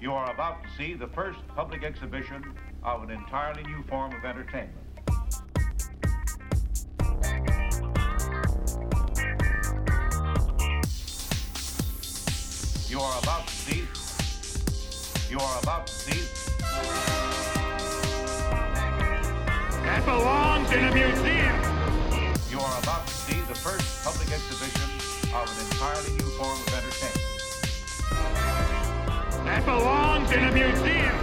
You are about to see the first public exhibition of an entirely new form of entertainment. You are about to see. You are about to see. That belongs in a museum. You are about to see the first public exhibition of an entirely new form of. That belongs in a museum.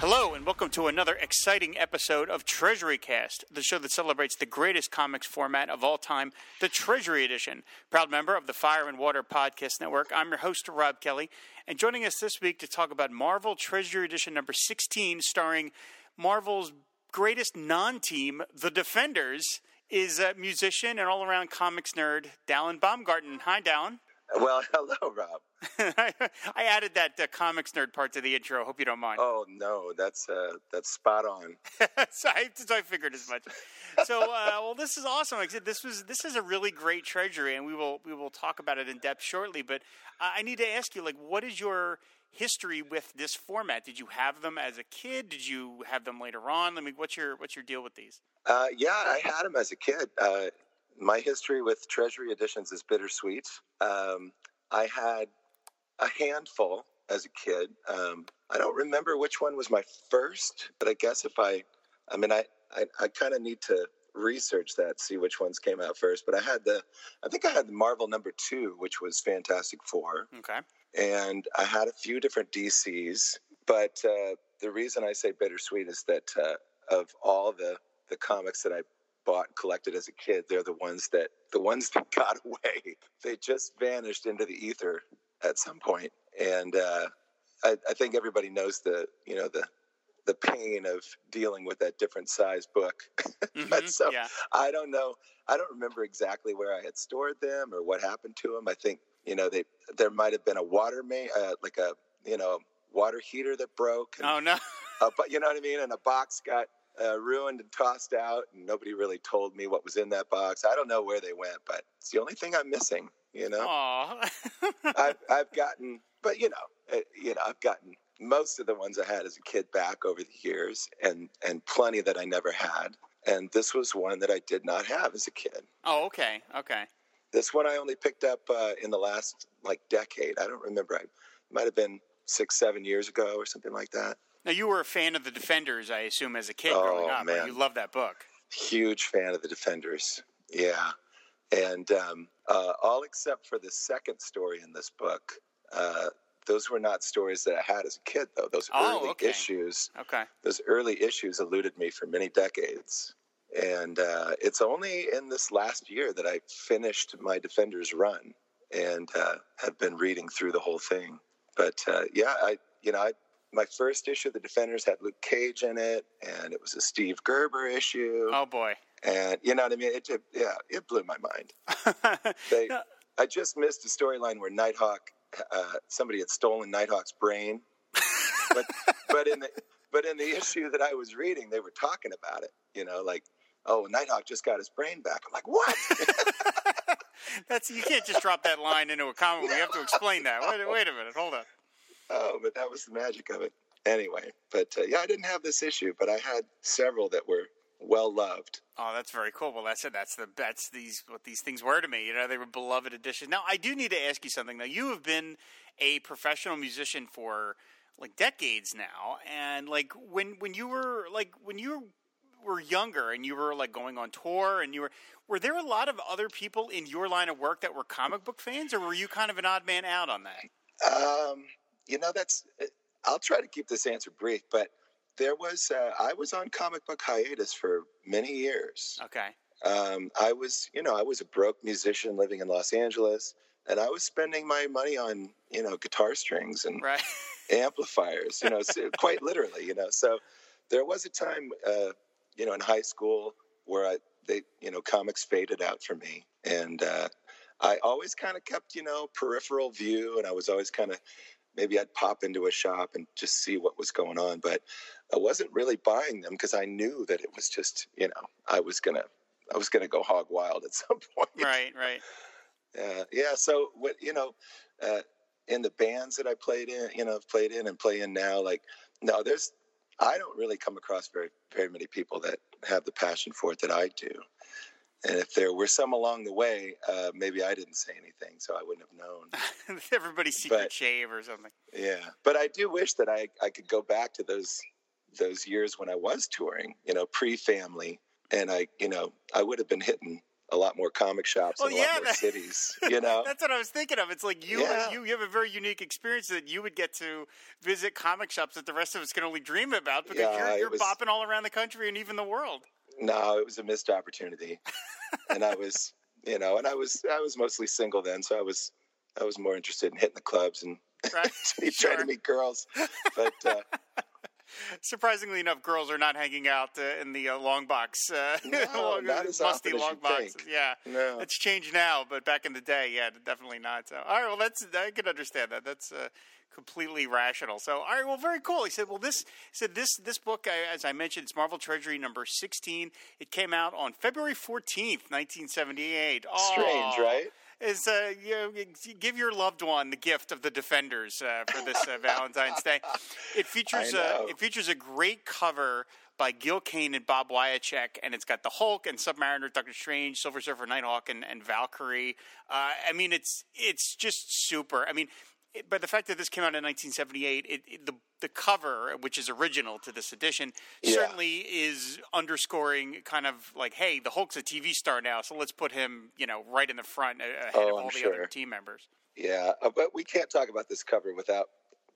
Hello, and welcome to another exciting episode of Treasury Cast, the show that celebrates the greatest comics format of all time, the Treasury Edition. Proud member of the Fire and Water Podcast Network, I'm your host, Rob Kelly, and joining us this week to talk about Marvel Treasury Edition number 16, starring Marvel's greatest non team, the Defenders, is a musician and all around comics nerd, Dallan Baumgarten. Hi, Dallan. Well, hello, Rob. I added that uh, comics nerd part to the intro. Hope you don't mind. Oh no, that's uh, that's spot on. so, I, so I figured as much. So, uh, well, this is awesome. Like I said, this was this is a really great treasury, and we will we will talk about it in depth shortly. But I need to ask you, like, what is your history with this format? Did you have them as a kid? Did you have them later on? I mean, what's your what's your deal with these? Uh, yeah, I had them as a kid. Uh, my history with Treasury editions is bittersweet. Um, I had a handful as a kid. Um, I don't remember which one was my first, but I guess if I, I mean, I, I, I kind of need to research that, see which ones came out first. But I had the, I think I had the Marvel number two, which was Fantastic Four. Okay. And I had a few different DCs. But uh, the reason I say bittersweet is that uh, of all the, the comics that I bought and collected as a kid, they're the ones that the ones that got away. They just vanished into the ether at some point, and uh, I, I think everybody knows the you know the the pain of dealing with that different size book. but so yeah. I don't know. I don't remember exactly where I had stored them or what happened to them. I think you know they there might have been a water main, uh, like a you know water heater that broke. And, Oh no. uh, but you know what I mean. And a box got uh, ruined and tossed out, and nobody really told me what was in that box. I don't know where they went, but it's the only thing I'm missing. You know. I've I've gotten, but you know, uh, you know, I've gotten most of the ones I had as a kid back over the years, and and plenty that I never had. And this was one that I did not have as a kid. oh, okay. Okay. This one I only picked up uh, in the last like decade. I don't remember. I it might have been six, seven years ago or something like that. Now you were a fan of the Defenders, I assume, as a kid Oh, growing up. man. You loved that book. huge fan of the defenders yeah and um, uh, all except for the second story in this book uh, those were not stories that i had as a kid though those Oh, early okay. issues Okay. those early issues eluded me for many decades and uh, it's only in this last year that i finished my defenders run and uh, have been reading through the whole thing but uh, yeah i you know I, my first issue of the defenders had luke cage in it and it was a steve gerber issue Oh boy. and you know what I mean? It just, yeah, it blew my mind. They, Yeah. I just missed a storyline where Nighthawk, uh, somebody had stolen Nighthawk's brain, but but in the but in the issue that I was reading, they were talking about it. You know, like, oh, Nighthawk just got his brain back. I'm like, what? That's you can't just drop that line into a comic. We have to explain that. Wait, wait a minute. Hold on. oh, but that was the magic of it. Anyway, but uh, yeah, I didn't have this issue, but I had several that were well loved. Oh, that's very cool. Well, that's it. That's the that's these what these things were to me. You know, they were beloved additions. Now, I do need to ask you something. Now, you have been a professional musician for like decades now, and like when when you were like when you were younger and you were like going on tour and you were were there a lot of other people in your line of work that were comic book fans, or were you kind of an odd man out on that? Um, you know, that's. I'll try to keep this answer brief, but there was. Uh, I was on comic book hiatus for many years. Okay. Um, I was, you know, I was a broke musician living in Los Angeles, and I was spending my money on, you know, guitar strings and Right. amplifiers. You know, so quite literally. You know, so there was a time, uh, you know, in high school where I, they, you know, comics faded out for me, and uh, I always kind of kept, you know, peripheral view, and I was always kind of maybe I'd pop into a shop and just see what was going on, but I wasn't really buying them because I knew that it was just, you know, I was gonna, I was gonna go hog wild at some point. Right, right. Uh, yeah. So what you know, uh, in the bands that I played in, you know, played in and play in now, like no, there's, I don't really come across very very many people that have the passion for it that I do. And if there were some along the way, uh, maybe I didn't say anything, so I wouldn't have known. Everybody's secret But- shave or something. Yeah, but I do wish that I I could go back to those those years when I was touring, you know, pre-family, and I, you know, I would have been hitting a lot more comic shops Well, in a lot more that- cities, you know. That's what I was thinking of. It's like you, Yeah. you, you have a very unique experience that you would get to visit comic shops that the rest of us can only dream about because Yeah, you're, you're was- bopping all around the country and even the world. No, it was a missed opportunity, and I was, you know, and I was I was mostly single then, so I was I was more interested in hitting the clubs and Right? trying Sure. to meet girls, but. Uh, Surprisingly enough, girls are not hanging out uh, in the uh, long box, uh, No, long- as musty long boxes. think. Yeah, No. it's changed now, but back in the day, yeah, definitely not. So, all right, well, that's I can understand that. That's uh, completely rational. So, all right, well, very cool. He said, well, this said this this book, as I mentioned, it's Marvel Treasury number sixteen. It came out on February fourteenth, nineteen seventy eight. Strange, right? Is uh, you know, give your loved one the gift of the Defenders uh, for this uh, Valentine's Day. It features I uh, it features a great cover by Gil Kane and Bob Wiacek, and it's got the Hulk and Submariner, Doctor Strange, Silver Surfer, Nighthawk, and, and Valkyrie. Uh, I mean, it's it's just super. I mean, but the fact that this came out in 1978, it, it, the the cover, which is original to this edition, Yeah. certainly is underscoring kind of like, hey, the Hulk's a TV star now, so let's put him, you know, right in the front ahead Oh, of all I'm the sure. other team members. Yeah, uh, but we can't talk about this cover without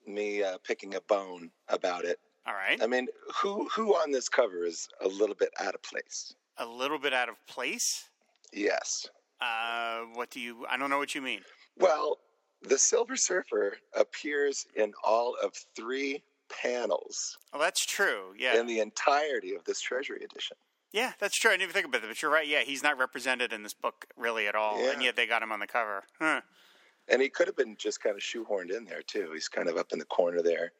me uh, picking a bone about it. All right, I mean, who who on this cover is a little bit out of place? a little bit out of place. Yes. Uh, what do you? I don't know what you mean. Well, the Silver Surfer appears in all of three panels Oh, that's true. Yeah, in the entirety of this Treasury edition. yeah, that's true. I didn't even think about that, but you're right. Yeah, he's not represented in this book really at all, and yet they got him on the cover. Huh. And he could have been just kind of shoehorned in there too. He's kind of up in the corner there.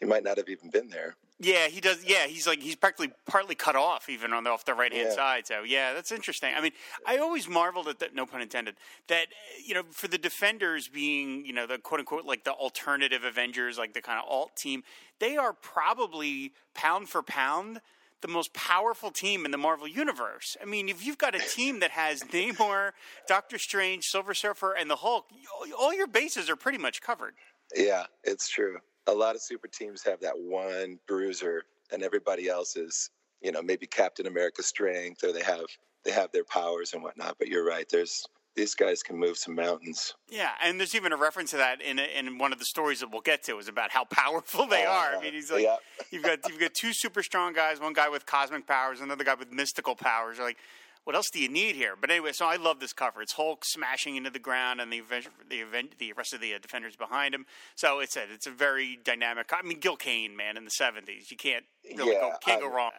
He might not have even been there. Yeah, he does. Yeah, he's like he's practically partly cut off even on the off the right hand Yeah. side. So yeah, that's interesting. I mean, I always marveled at that. No pun intended. That you know, for the defenders being you know the quote unquote like the alternative Avengers, like the kind of alt team, they are probably pound for pound the most powerful team in the Marvel universe. I mean, if you've got a team that has Namor, Doctor Strange, Silver Surfer, and the Hulk, all your bases are pretty much covered. Yeah, it's true. A lot of super teams have that one bruiser, and everybody else is, you know, maybe Captain America's strength, or they have they have their powers and whatnot. But you're right. There's these guys can move some mountains. Yeah, and there's even a reference to that in in one of the stories that we'll get to is about how powerful they oh, are. I mean, he's like, Yeah. you've got you've got two super strong guys, one guy with cosmic powers, another guy with mystical powers. You're like, what else do you need here? But anyway, so I love this cover. It's Hulk smashing into the ground, and the the the rest of the uh, defenders behind him. So it's a it's a very dynamic. I mean, Gil Kane, man, in the '70s, you can't really go can't go I- wrong.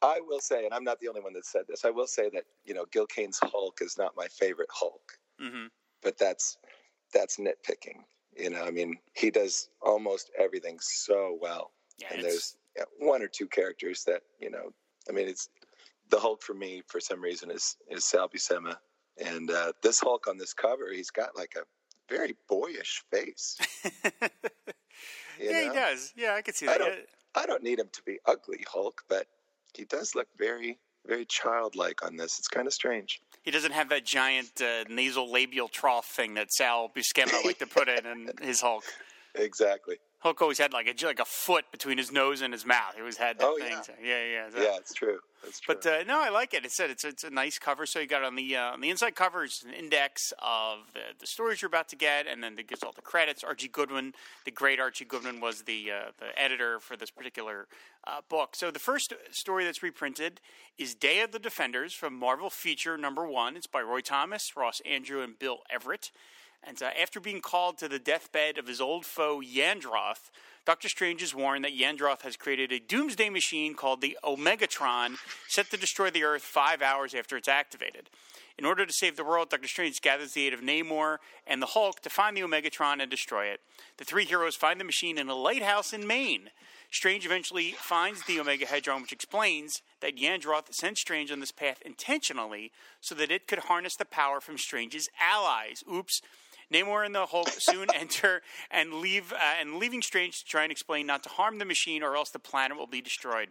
I will say, and I'm not the only one that said this. I will say that you know Gil Kane's Hulk is not my favorite Hulk, hmm but that's that's nitpicking. You know, I mean, he does almost everything so well. Yeah, and there's yeah, one or two characters that you know. I mean, it's the Hulk for me for some reason is is Sal Buscema, and uh, this Hulk on this cover, he's got like a very boyish face. Yeah, know? he does. Yeah, I could see I that. don't, I don't need him to be ugly Hulk, but he does look very very childlike on this. It's kind of strange. He doesn't have that giant uh, nasal labial trough thing that Sal Buscema liked to put in in his Hulk. Exactly. Hulk always had like a like a foot between his nose and his mouth. He always had that Oh, thing. yeah. So, yeah, yeah. So- Yeah, it's true. It's true. But uh, no, I like it. It said it's it's a nice cover. So you got on the uh, on the inside cover is an index of the, the stories you're about to get, and then it gives all the credits. Archie Goodwin, the great Archie Goodwin, was the uh, the editor for this particular uh, book. So the first story that's reprinted is Day of the Defenders from Marvel Feature Number One. It's by Roy Thomas, Ross Andru, and Bill Everett. And uh, after being called to the deathbed of his old foe Yandroth, Doctor Strange is warned that Yandroth has created a doomsday machine called the Omegatron, set to destroy the Earth five hours after it's activated. In order to save the world, Doctor Strange gathers the aid of Namor and the Hulk to find the Omegatron and destroy it. The three heroes find the machine in a lighthouse in Maine. Strange eventually finds the Omega Hedron, which explains that Yandroth sent Strange on this path intentionally so that it could harness the power from Strange's allies. Oops. Namor and the Hulk soon enter and leave, uh, and leaving Strange to try and explain not to harm the machine or else the planet will be destroyed.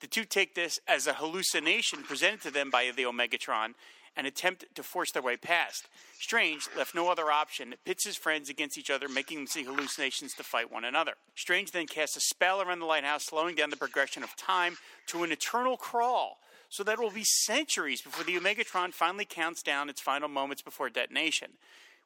The two take this as a hallucination presented to them by the Omegatron and attempt to force their way past. Strange, left no other option, pits his friends against each other, making them see hallucinations to fight one another. Strange then casts a spell around the lighthouse, slowing down the progression of time to an eternal crawl. So that it will be centuries before the Omegatron finally counts down its final moments before detonation.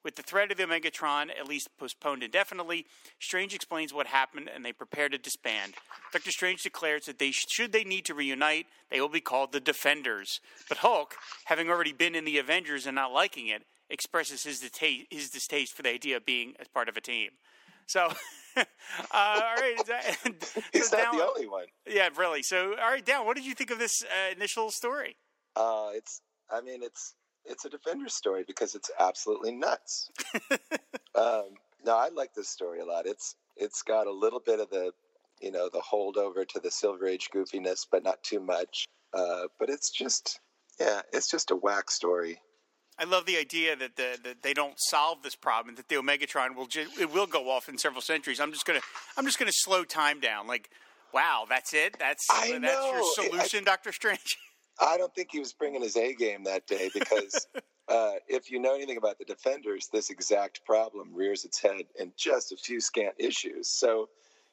With the threat of the Omegatron at least postponed indefinitely, Strange explains what happened and they prepare to disband. Doctor Strange declares that they should they need to reunite, they will be called the Defenders. But Hulk, having already been in the Avengers and not liking it, expresses his, dita- his distaste for the idea of being as part of a team. So, uh, all right. He's so not Down- the only one. Yeah, really. So, all right, down. What did you think of this uh, initial story? Uh, it's, I mean, it's it's a defender story because it's absolutely nuts. um, no, I like this story a lot. It's it's got a little bit of the, you know, the holdover to the Silver Age goofiness, but not too much. Uh, but it's just, yeah, it's just a whack story. I love the idea that, the, that they don't solve this problem, that the Omegatron will ju- it will go off in several centuries. I'm just gonna I'm just gonna slow time down. Like, wow, that's it. That's I that's your know. I- solution, Doctor Strange. I don't think he was bringing his A game that day because uh, if you know anything about the defenders, this exact problem rears its head in just a few scant issues. So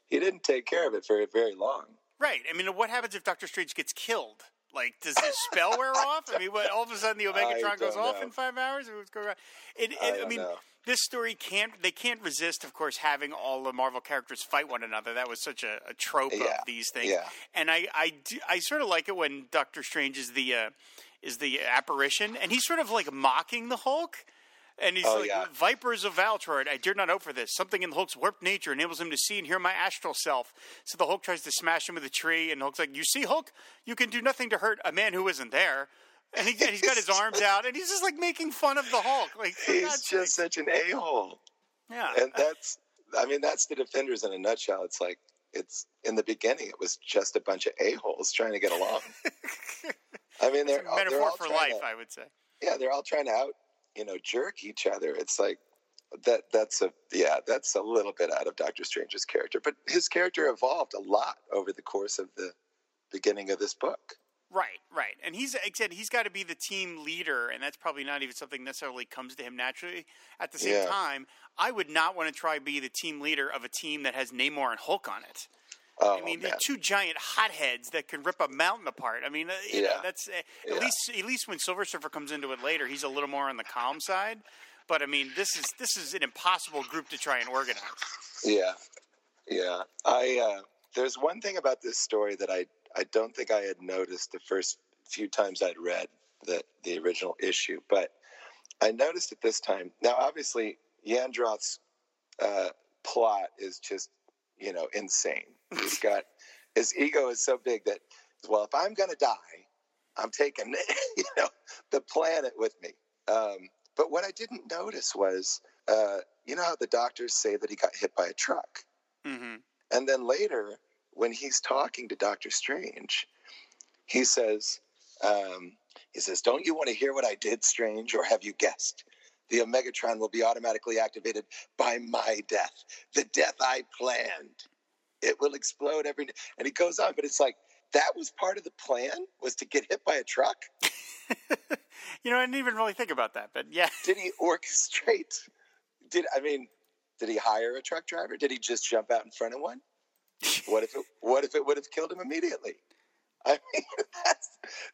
he didn't take care of it very, very long. right. I mean, what happens if Doctor Strange gets killed? Like, does his spell wear off? I mean, what, all of a sudden the Omegatron goes don't off in five hours? Or what's going on? It, I I, mean, know. This story can't they can't resist, of course, having all the Marvel characters fight one another. That was such a, a trope Yeah, of these things. yeah. And I I, do, I sort of like it when Doctor Strange is the uh, is the apparition, and he's sort of like mocking the Hulk. And he's Oh, like, yeah. Vipers of Valtroid, I dare not hope for this. Something in the Hulk's warped nature enables him to see and hear my astral self. So the Hulk tries to smash him with a tree, and Hulk's like, You see, Hulk? You can do nothing to hurt a man who isn't there. And, he, he's got his arms out, and he's just like making fun of the Hulk. Like, He's just such an a hole. Yeah. And that's, I mean, that's the defenders in a nutshell. It's like, it's in the beginning, it was just a bunch of a holes trying to get along. I mean, they're, It's a all- they're metaphor all for life, to- I would say. yeah, they're all trying to out, you know, jerk each other. It's like that. That's a yeah, that's a little bit out of Doctor Strange's character, but his character evolved a lot over the course of the beginning of this book. Right, right. And he's like said he's got to be the team leader, and that's probably not even something necessarily comes to him naturally. At the same Yeah. time, I would not want to try be the team leader of a team that has Namor and Hulk on it. Oh I mean, man, they're two giant hotheads that can rip a mountain apart. I mean, uh, you know, Yeah. that's uh, at Yeah. least at least when Silver Surfer comes into it later, he's a little more on the calm side. But I mean, this is this is an impossible group to try and organize. yeah, yeah. I uh, there's one thing about this story that I I don't think I had noticed the first few times I'd read the the original issue, but I noticed it this time. Now, obviously, Yandroth's uh, plot is just you know insane. He's got his ego is so big that well, if I'm gonna die, I'm taking you know the planet with me. Um, but what I didn't notice was, uh, you know how the doctors say that he got hit by a truck, hmm and then later when he's talking to Doctor Strange, he says, um, he says, "Don't you want to hear what I did, Strange, or have you guessed?" The Omegatron will be automatically activated by my death, the death I planned. It will explode every. And he goes on, but it's like that was part of the plan was to get hit by a truck. You know, I didn't even really think about that, but yeah. Did he orchestrate? Did I mean? Did he hire a truck driver? Did he just jump out in front of one? What if it? What if it would have killed him immediately? I mean, that's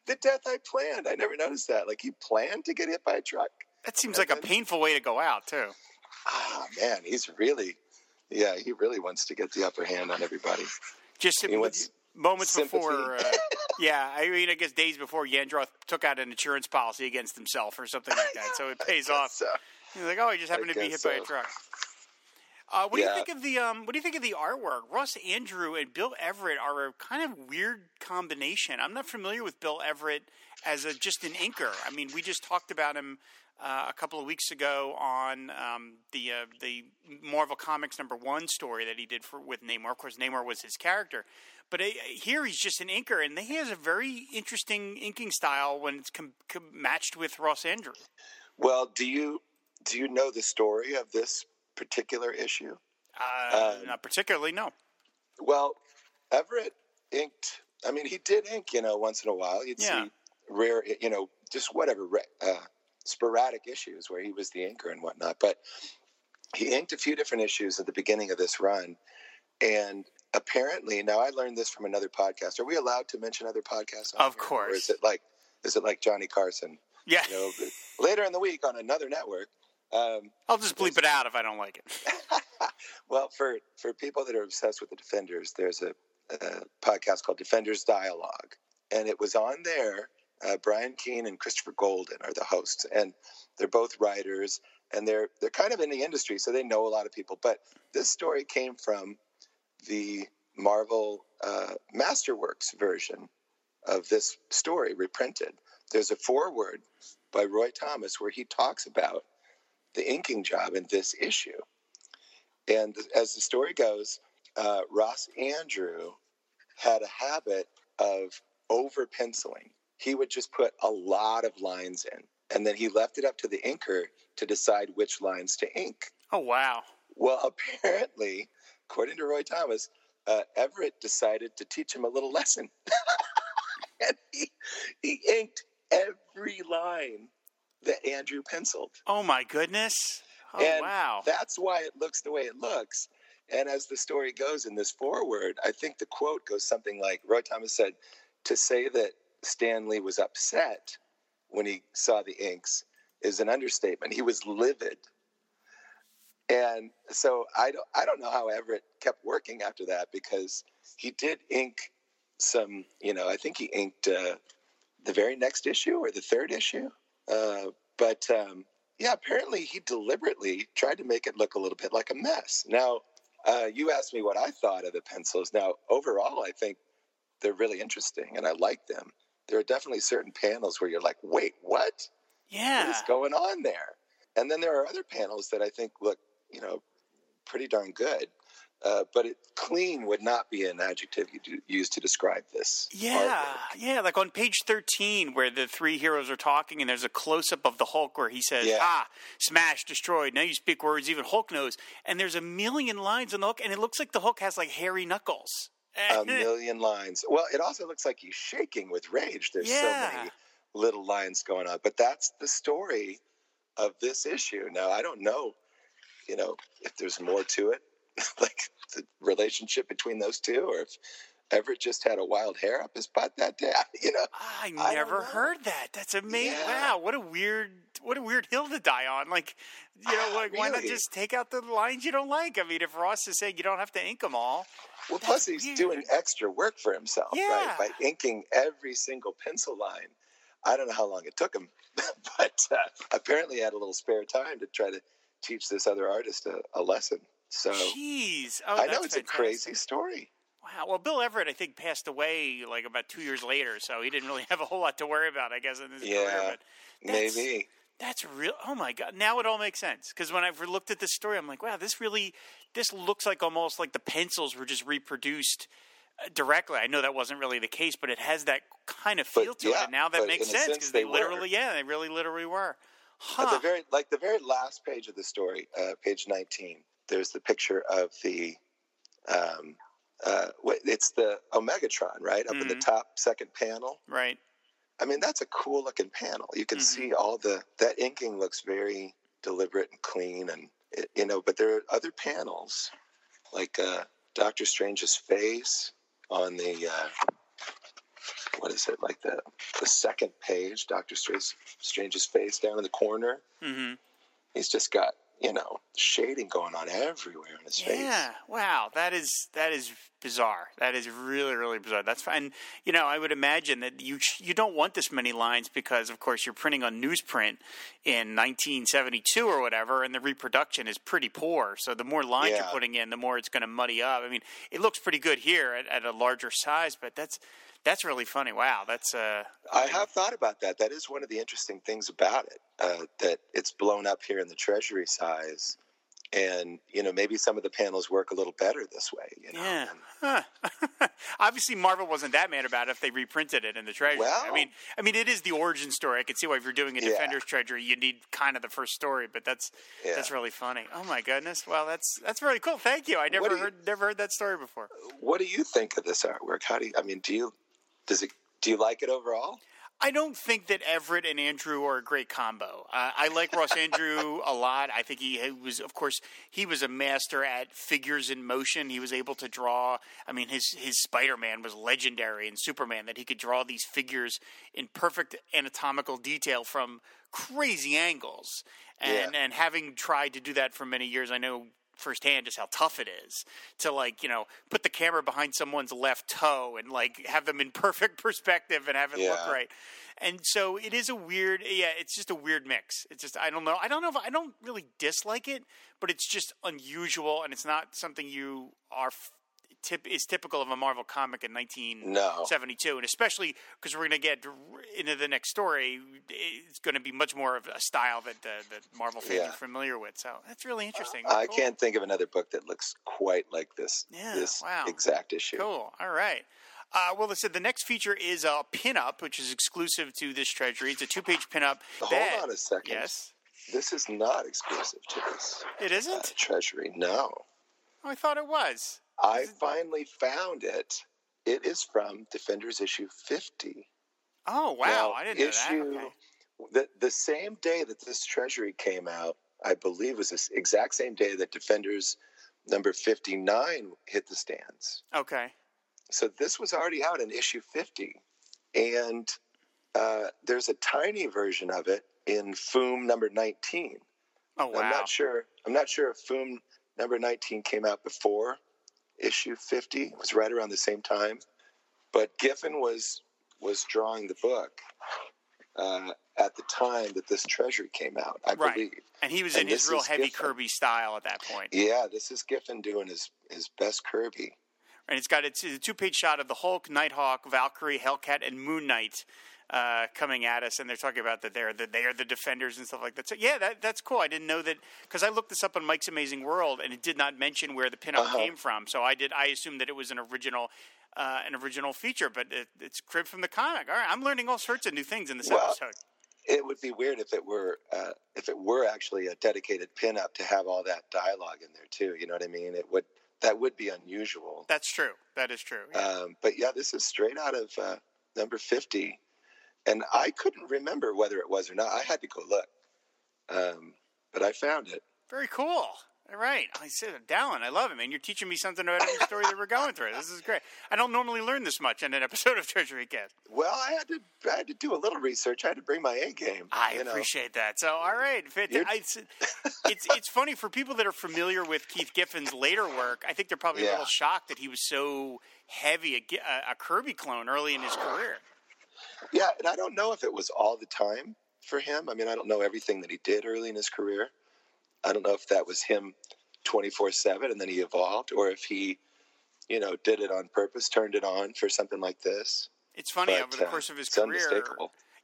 the death I planned. I never noticed that. Like he planned to get hit by a truck. That seems like a painful way to go out, too. Ah, man, he's really, yeah, he really wants to get the upper hand on everybody. Just He wants moments sympathy. before, uh, yeah, I mean, I guess days before Yandroth took out an insurance policy against himself or something like that, so it pays off. So, He's like, oh, he just happened I to be hit guess by a truck. Uh, what do you think of the um, What do you think of the artwork? Ross Andru and Bill Everett are a kind of weird combination. I'm not familiar with Bill Everett as a just an inker. I mean, we just talked about him uh, a couple of weeks ago on um, the uh, the Marvel Comics number one story that he did for with Namor. Of course, Namor was his character, but uh, here he's just an inker, and he has a very interesting inking style when it's com- com- matched with Ross Andru. Well, do you do you know the story of this particular issue? Uh, Um, not particularly, no. Well, Everett inked. I mean, he did ink, you know, once in a while. You'd Yeah. see rare, you know, just whatever uh, sporadic issues where he was the inker and whatnot. But he inked a few different issues at the beginning of this run, and apparently, now I learned this from another podcast. Are we allowed to mention other podcasts? on Of here? Or course. is it like is it like Johnny Carson? Yeah, You know, later in the week on another network. Um, I'll just bleep it out if I don't like it. well, for for people that are obsessed with the Defenders, there's a, a podcast called Defenders Dialogue, and it was on there. Uh, Brian Keene and Christopher Golden are the hosts, and they're both writers, and they're they're kind of in the industry, so they know a lot of people. But this story came from the Marvel uh, Masterworks version of this story reprinted. There's a foreword by Roy Thomas where he talks about the inking job in this issue. And as the story goes, uh, Ross Andru had a habit of over penciling. He would just put a lot of lines in, and then he left it up to the inker to decide which lines to ink. Oh wow! Well, apparently, according to Roy Thomas, uh, Everett decided to teach him a little lesson. and he, he inked every line that Andru penciled. Oh my goodness! Oh and wow! that's why it looks the way it looks. And as the story goes in this foreword, I think the quote goes something like Roy Thomas said, to say that Stan Lee was upset when he saw the inks is an understatement. He was livid. And so I don't, I don't know how Everett kept working after that because he did ink some, you know, I think he inked uh, the very next issue or the third issue. Uh, but um, yeah, apparently he deliberately tried to make it look a little bit like a mess. Now, uh, you asked me what I thought of the pencils. Now, overall, I think they're really interesting and I like them. There are definitely certain panels where you're like, wait, what? What yeah, is going on there? And then there are other panels that I think look, you know, pretty darn good. Uh, but it, clean would not be an adjective you do, use to describe this. yeah, artwork. yeah. Like on page thirteen, where the three heroes are talking, and there's a close up of the Hulk where he says, Yeah. "Ah, smash, destroyed." Now you speak words even Hulk knows. And there's a million lines on the Hulk, and it looks like the Hulk has like hairy knuckles. a million lines. Well, it also looks like he's shaking with rage. There's Yeah. so many little lines going on, but that's the story of this issue. Now, I don't know, you know, if there's more to it, like the relationship between those two, or if Everett just had a wild hair up his butt that day. You know, I I never know. heard that. That's amazing. Yeah. Wow, what a weird, what a weird hill to die on. Like, you know, Ah, like, why not just take out the lines you don't like? I mean, if Ross is saying you don't have to ink them all, well, plus he's weird. doing extra work for himself, right? By inking every single pencil line. I don't know how long it took him, but uh, apparently he had a little spare time to try to teach this other artist a, a lesson. So jeez, oh, I know it's a crazy story. Wow. Well, Bill Everett, I think, passed away like about two years later, so he didn't really have a whole lot to worry about, I guess, in his career. Yeah, But that's- Maybe. That's real. Oh my god! Now it all makes sense because when I've looked at this story, I'm like, wow, this really, this looks like almost like the pencils were just reproduced uh, directly. I know that wasn't really the case, but it has that kind of But, feel to it, and now that makes sense because they they, literally, yeah, they really literally were. At the very like the very last page of the story, uh, page nineteen. There's the picture of the, um, uh, it's the Omegatron, right up in the Mhm. top second panel. right. I mean, that's a cool looking panel. You can Mhm. see all the that inking looks very deliberate and clean, and it, you know. But there are other panels, like uh, Doctor Strange's face on the uh, what is it? Like the the second page, Doctor Strange's face down in the corner. hmm He's just got you know, shading going on everywhere in his face. Yeah, wow, that is that is bizarre. That is really really bizarre. That's fine. You know, I would imagine that you you don't want this many lines because, of course, you're printing on newsprint in 1972 or whatever, and the reproduction is pretty poor. So the more lines Yeah. you're putting in, the more it's going to muddy up. I mean, it looks pretty good here at, at a larger size, but that's that's really funny. Wow, that's uh, I have thought about that. That is one of the interesting things about it. Uh, that it's blown up here in the treasury size, and you know maybe some of the panels work a little better this way. You know? Yeah. Huh. Obviously, Marvel wasn't that mad about it if they reprinted it in the Treasury. Well, I mean, I mean, it is the origin story. I can see why if you're doing a Yeah. Defenders Treasury, you need kind of the first story. But that's Yeah. that's really funny. Oh my goodness! Well, that's that's really cool. Thank you. I never you- heard never heard that story before. What do you think of this artwork? How do you? I mean, do you? Does it? Do you like it overall? I don't think that Everett and Andru are a great combo. Uh, I like Ross Andru a lot. I think he, was, of course, he was a master at figures in motion. He was able to draw. I mean, his his Spider Man was legendary in Superman that he could draw these figures in perfect anatomical detail from crazy angles. And Yeah. and having tried to do that for many years, I know firsthand just how tough it is to like you know put the camera behind someone's left toe and like have them in perfect perspective and have it look right. And so it is a weird yeah it's just a weird mix. It's just i don't know. I don't know if i don't really dislike it but it's just unusual and it's not something you are tip is typical of a marvel comic in 1972 and especially because we're going to get into the next story it's going to be much more of a style that the, that marvel fans Yeah. are familiar with so that's really interesting I Cool. can't think of another book that looks quite like this. Yeah, this wow. exact issue. Cool. All right. Uh, well, listen, the next feature is a pinup, which is exclusive to this treasury. It's a two-page pinup. Hold that- on a second. Yes, This is not exclusive to this it uh, isn't. treasury. No. Oh, I thought it was. I finally found it. It is from Defenders issue 50. Oh, wow! Now, I didn't know issue, that. Okay. The, the same day that this treasury came out, I believe was this exact same day that Defenders number 59 hit the stands. Okay. So this was already out in issue 50. And uh, there's a tiny version of it in Foom number 19. Oh, wow. I'm not sure. I'm not sure if Foom number 19 came out before issue 50. It was right around the same time. But Giffen was was drawing the book uh, at the time that this treasury came out, I Right. believe. And he was And in his real heavy Giffen. Kirby style at that point. Yeah, this is Giffen doing his his best Kirby. and it's got it's a two-page shot of the Hulk, Nighthawk, Valkyrie, Hellcat, and Moon Knight uh, coming at us, and they're talking about that they're the, they are the defenders and stuff like that. So yeah, that, that's cool. I didn't know that because I looked this up on Mike's Amazing World, and it did not mention where the pinup Uh-huh. came from. So I did I assumed that it was an original. Uh, an original feature, but it, it's cribbed from the comic. All right, I'm learning all sorts of new things in this Well, episode. It would be weird if it were uh, if it were actually a dedicated pinup to have all that dialogue in there too. You know what I mean? It would that would be unusual. That's true. That is true. Yeah. Um, but yeah, this is straight out of uh, number fifty, and I couldn't remember whether it was or not. I had to go look, um, but I found it. Very cool. All right. I said, Dallan, I love it, man. You're teaching me something about every story that we're going through. This is great. I don't normally learn this much in an episode of Treasury Cast. Well, I had to I had to do a little research. I had to bring my A game. I you know. appreciate that. So, all right. I- It's, it's, it's funny for people that are familiar with Keith Giffen's later work. I think they're probably a little shocked that he was so heavy a, a Kirby clone early in his career. Yeah, and I don't know if it was all the time for him. I mean, I don't know everything that he did early in his career. I don't know if that was him 24 7 and then he evolved, or if he, you know, did it on purpose, turned it on for something like this. It's funny But, over the uh, course of his career.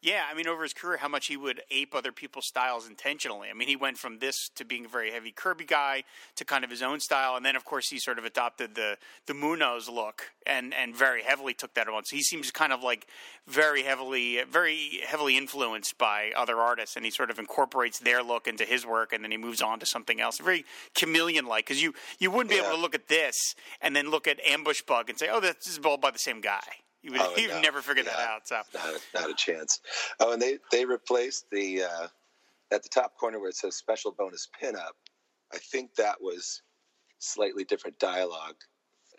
Yeah, I mean, over his career, how much he would ape other people's styles intentionally. I mean, he went from this to being a very heavy Kirby guy to kind of his own style, and then, of course, he sort of adopted the the Munoz look and and very heavily took that on. So he seems kind of like very heavily, very heavily influenced by other artists, and he sort of incorporates their look into his work, and then he moves on to something else. Very chameleon like, because you you wouldn't be able to look at this and then look at Ambush Bug and say, oh, this is all by the same guy. You would Oh, you'd no. never figure that Yeah. out. So. Not a, not a chance. Oh, and they, they replaced the, uh, at the top corner where it says special bonus pinup, I think that was slightly different dialogue,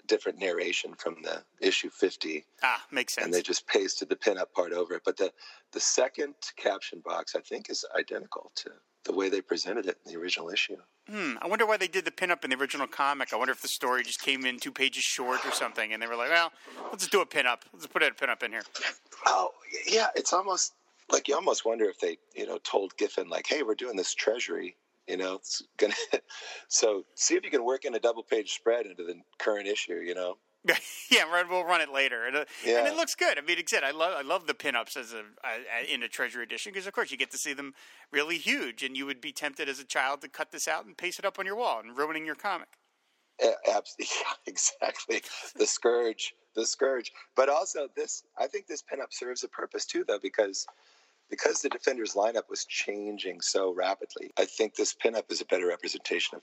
different narration from the issue 50. Ah, makes sense. and they just pasted the pinup part over it. But the the second caption box, I think, is identical to the way they presented it in the original issue. Hmm. I wonder why they did the pinup in the original comic. I wonder if the story just came in two pages short or something, and they were like, "Well, let's just do a pinup. Let's put a pinup in here." Oh, yeah, it's almost like you almost wonder if they, you know, told Giffen like, "Hey, we're doing this treasury, you know, it's gonna." so see if you can work in a double page spread into the current issue, you know. yeah, we'll run it later, and, uh, Yeah. and it looks good. I mean, like I love I love the pinups as a, in a Treasury edition because, of course, you get to see them really huge, and you would be tempted as a child to cut this out and paste it up on your wall and ruining your comic. A- abs- yeah, exactly. The scourge, the scourge. But also, this I think this pinup serves a purpose too, though, because because the defenders lineup was changing so rapidly. I think this pinup is a better representation of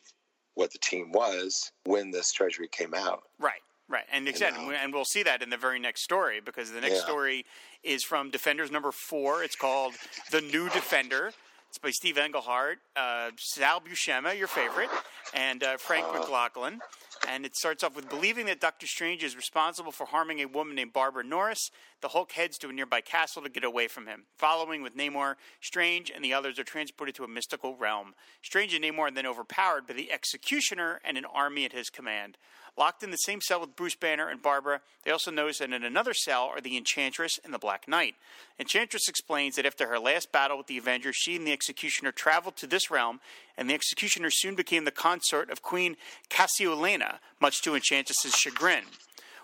what the team was when this treasury came out. Right, right, and exactly, know. and we'll see that in the very next story because the next Yeah. story is from Defenders number four. It's called "The New Defender." It's by Steve Englehart, uh, Sal Buscema, your favorite, and uh, Frank McLaughlin. And it starts off with believing that Doctor Strange is responsible for harming a woman named Barbara Norris. The Hulk heads to a nearby castle to get away from him. Following with Namor, Strange and the others are transported to a mystical realm. Strange and Namor are then overpowered by the Executioner and an army at his command. Locked in the same cell with Bruce Banner and Barbara, they also notice that in another cell are the Enchantress and the Black Knight. Enchantress explains that after her last battle with the Avengers, she and the Executioner traveled to this realm, and the Executioner soon became the consort of Queen Cassiolena, much to Enchantress's chagrin.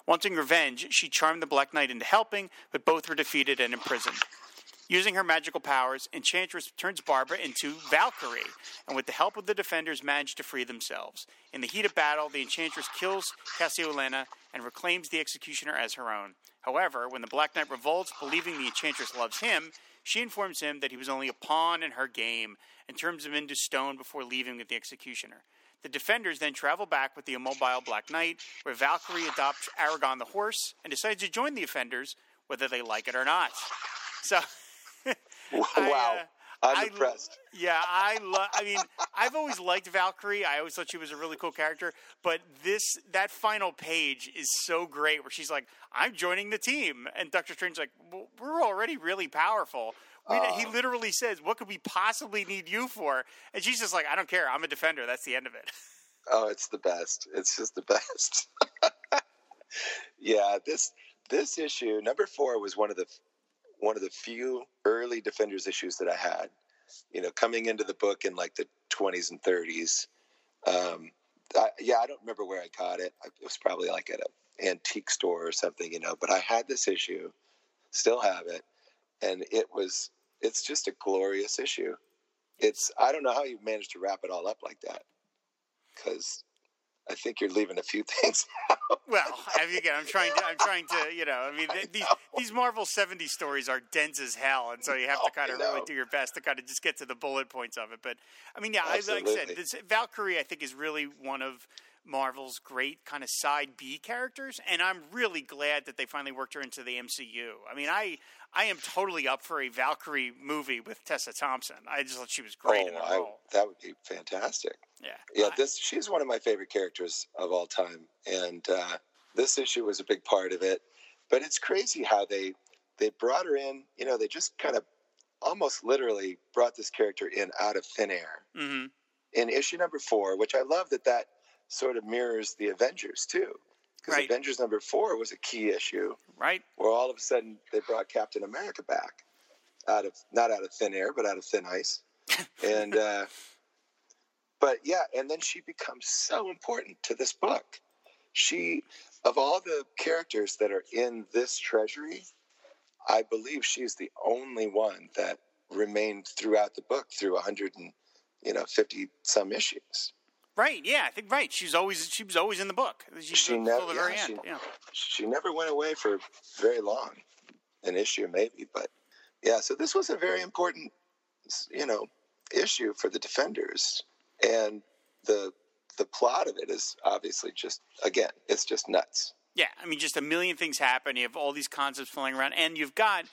Wanting revenge, she charmed the Black Knight into helping, but both were defeated and imprisoned. Using her magical powers, Enchantress turns Barbara into Valkyrie, and with the help of the defenders, manage to free themselves. In the heat of battle, the Enchantress kills Cassiolena and reclaims the Executioner as her own. However, when the Black Knight revolts, believing the Enchantress loves him, she informs him that he was only a pawn in her game and turns him into stone before leaving with the Executioner. The defenders then travel back with the immobile Black Knight, where Valkyrie adopts Aragorn the horse and decides to join the offenders, whether they like it or not. So, wow, I, uh, I'm I- impressed. yeah, I love. I mean, I've always liked Valkyrie. I always thought she was a really cool character. But this, that final page is so great, where she's like, "I'm joining the team," and Doctor Strange's like, well, "We're already really powerful." We, he literally says, "What could we possibly need you for?" And she's just like, "I don't care. I'm a defender. That's the end of it." Oh, it's the best. It's just the best. yeah, this this issue number four was one of the one of the few early Defenders issues that I had. You know, coming into the book in like the 20s and 30s. Um, I, yeah, I don't remember where I got it. It was probably like at an antique store or something, you know. But I had this issue, still have it, and it was. It's just a glorious issue. It's. I don't know how you managed to wrap it all up like that because I think you're leaving a few things out. Well, I mean, again, I'm trying to, I'm trying to, you know, I mean, th- these these Marvel '70s stories are dense as hell, and so you have to Oh, kind of really do your best to kind of just get to the bullet points of it. But I mean, yeah, I, like I said, this, Valkyrie, I think, is really one of Marvel's great kind of side B characters, and I'm really glad that they finally worked her into the MCU. I mean, I I am totally up for a Valkyrie movie with Tessa Thompson. I just thought she was great oh, that I, that would be fantastic. Yeah, Yeah, this she's one of my favorite characters of all time, and uh, this issue was a big part of it. But it's crazy how they they brought her in. You know, they just kind of almost literally brought this character in out of thin air mhm. in issue number four, which I love that that sort of mirrors the Avengers too. Because Right. Avengers number four was a key issue right. where all of a sudden they brought Captain America back out of not out of thin air, but out of thin ice. and uh, but yeah, and then she becomes so important to this book. She of all the characters that are in this treasury, I believe she's the only one that remained throughout the book through 100 and you know 50 some issues. Right, yeah, I think right. She's always she was always in the book. She's She never- yeah, she- yeah. she never went away for very long an issue maybe but yeah so this was a very important you know issue for the defenders and the the plot of it is obviously just again it's just nuts Yeah, I mean, just a million things happen. You have all these concepts flying around, and you've got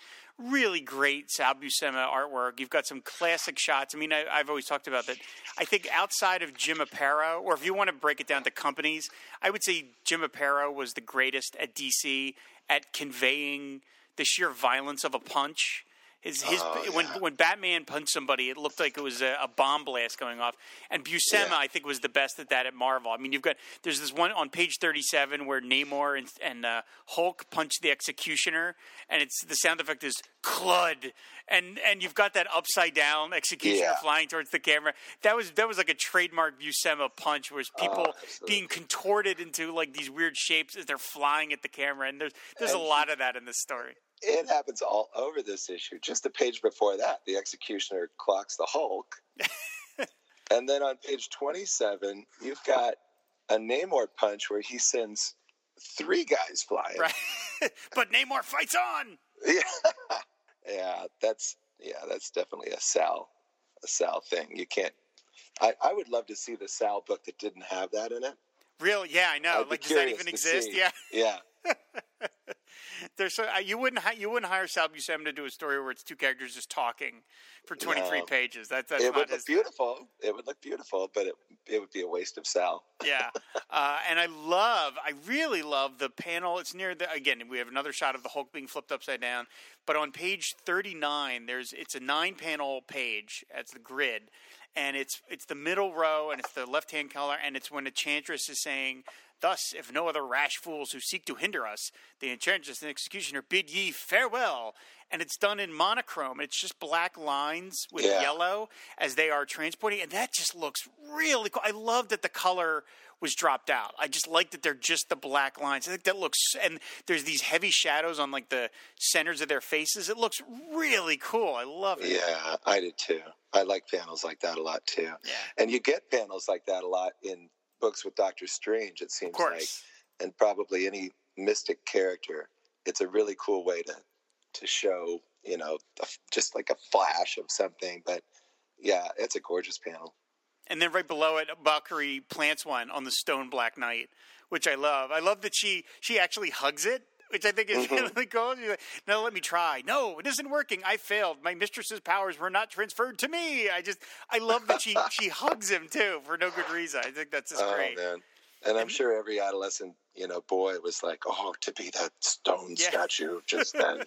really great Sal Buscema artwork. You've got some classic shots. I mean, I, I've always talked about that. I think outside of Jim Aparo, or if you want to break it down to companies, I would say Jim Aparo was the greatest at DC at conveying the sheer violence of a punch. His his Oh, when yeah. when Batman punched somebody, it looked like it was a, a bomb blast going off. And Buscema, Yeah. I think, was the best at that at Marvel. I mean, you've got there's this one on page 37 where Namor and, and uh, Hulk punch the Executioner, and it's the sound effect is clud, and and you've got that upside down Executioner Yeah. flying towards the camera. That was that was like a trademark Buscema punch, where it's people Oh, being contorted into like these weird shapes as they're flying at the camera, and there's there's a And- lot of that in this story. It happens all over this issue. Just the page before that, the executioner clocks the Hulk. and then on page 27, you've got a Namor punch where he sends three guys flying. Right. but Namor fights on. Yeah. yeah, that's yeah, that's definitely a Sal a Sal thing. You can't I, I would love to see the Sal book that didn't have that in it. Real, yeah, I know. I'd like, does that even exist? see. Yeah, Yeah. there's so, you wouldn't you wouldn't hire Sal Buscema to do a story where it's two characters just talking for 23 No. pages. That, that's it not would look beautiful. It would look beautiful, but it it would be a waste of Sal. yeah, uh, and I love, I really love the panel. It's near the again. We have another shot of the Hulk being flipped upside down, but on page thirty nine, there's it's a nine panel page. That's the grid, and it's it's the middle row, and it's the left hand color, and it's when Enchantress is saying. Thus, if no other rash fools who seek to hinder us, the enchantress and executioner bid ye farewell. And it's done in monochrome. It's just black lines with Yeah. yellow as they are transporting, and that just looks really cool. I love that the color was dropped out. I just like that they're just the black lines. I think that looks, and there's these heavy shadows on like the centers of their faces. It looks really cool. I love it. Yeah, I did too. I like panels like that a lot too. Yeah. And you get panels like that a lot in books with Doctor Strange, it seems like. And probably any mystic character. It's a really cool way to to show, you know, just like a flash of something. But yeah, it's a gorgeous panel. And then right below it, Valkyrie plants one on the stone black knight, which I love. I love that she she actually hugs it, which I think is really cool. She's like, no, let me try. No, it isn't working. I failed. My mistress's powers were not transferred to me. I just I love that she she hugs him too for no good reason. I think that's just oh great. man. And I'm sure every adolescent, you know, boy was like, "Oh, to be that stone Yeah. statue just then."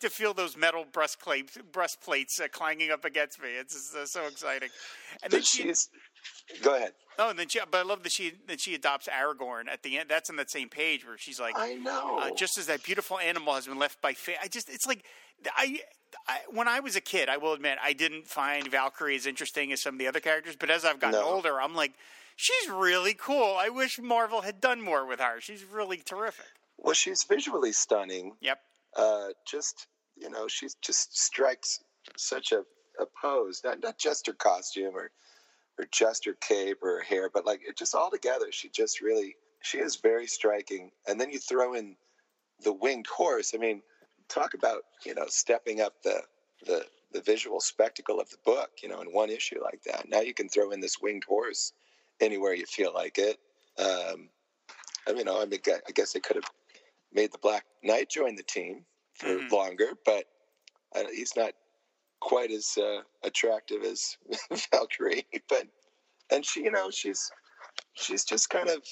to feel those metal breastplates breastplates uh, clanging up against me. It's just, uh, so exciting. And then she's. Go ahead. oh, and then she but I love that she that she adopts Aragorn at the end. That's on that same page where she's like I know. uh, just as that beautiful animal has been left by fate. I just, it's like, I, I, when I was a kid, I will admit, I didn't find Valkyrie as interesting as some of the other characters. But as I've gotten No. older, I'm like, she's really cool. I wish Marvel had done more with her. She's really terrific. well, she's visually stunning. Yep. uh, just you know she just strikes such a, a pose not, not just her costume or or just her cape or her hair but like it just all together she just really she is very striking. And then you throw in the winged horse. I mean talk about you know stepping up the the the visual spectacle of the book you know in one issue like that. Now you can throw in this winged horse anywhere you feel like it. Um i mean i mean i guess they could have made the Black Knight join the team for Mhm. longer, but uh, he's not quite as uh, attractive as Valkyrie. But and she, you know, she's she's just kind of,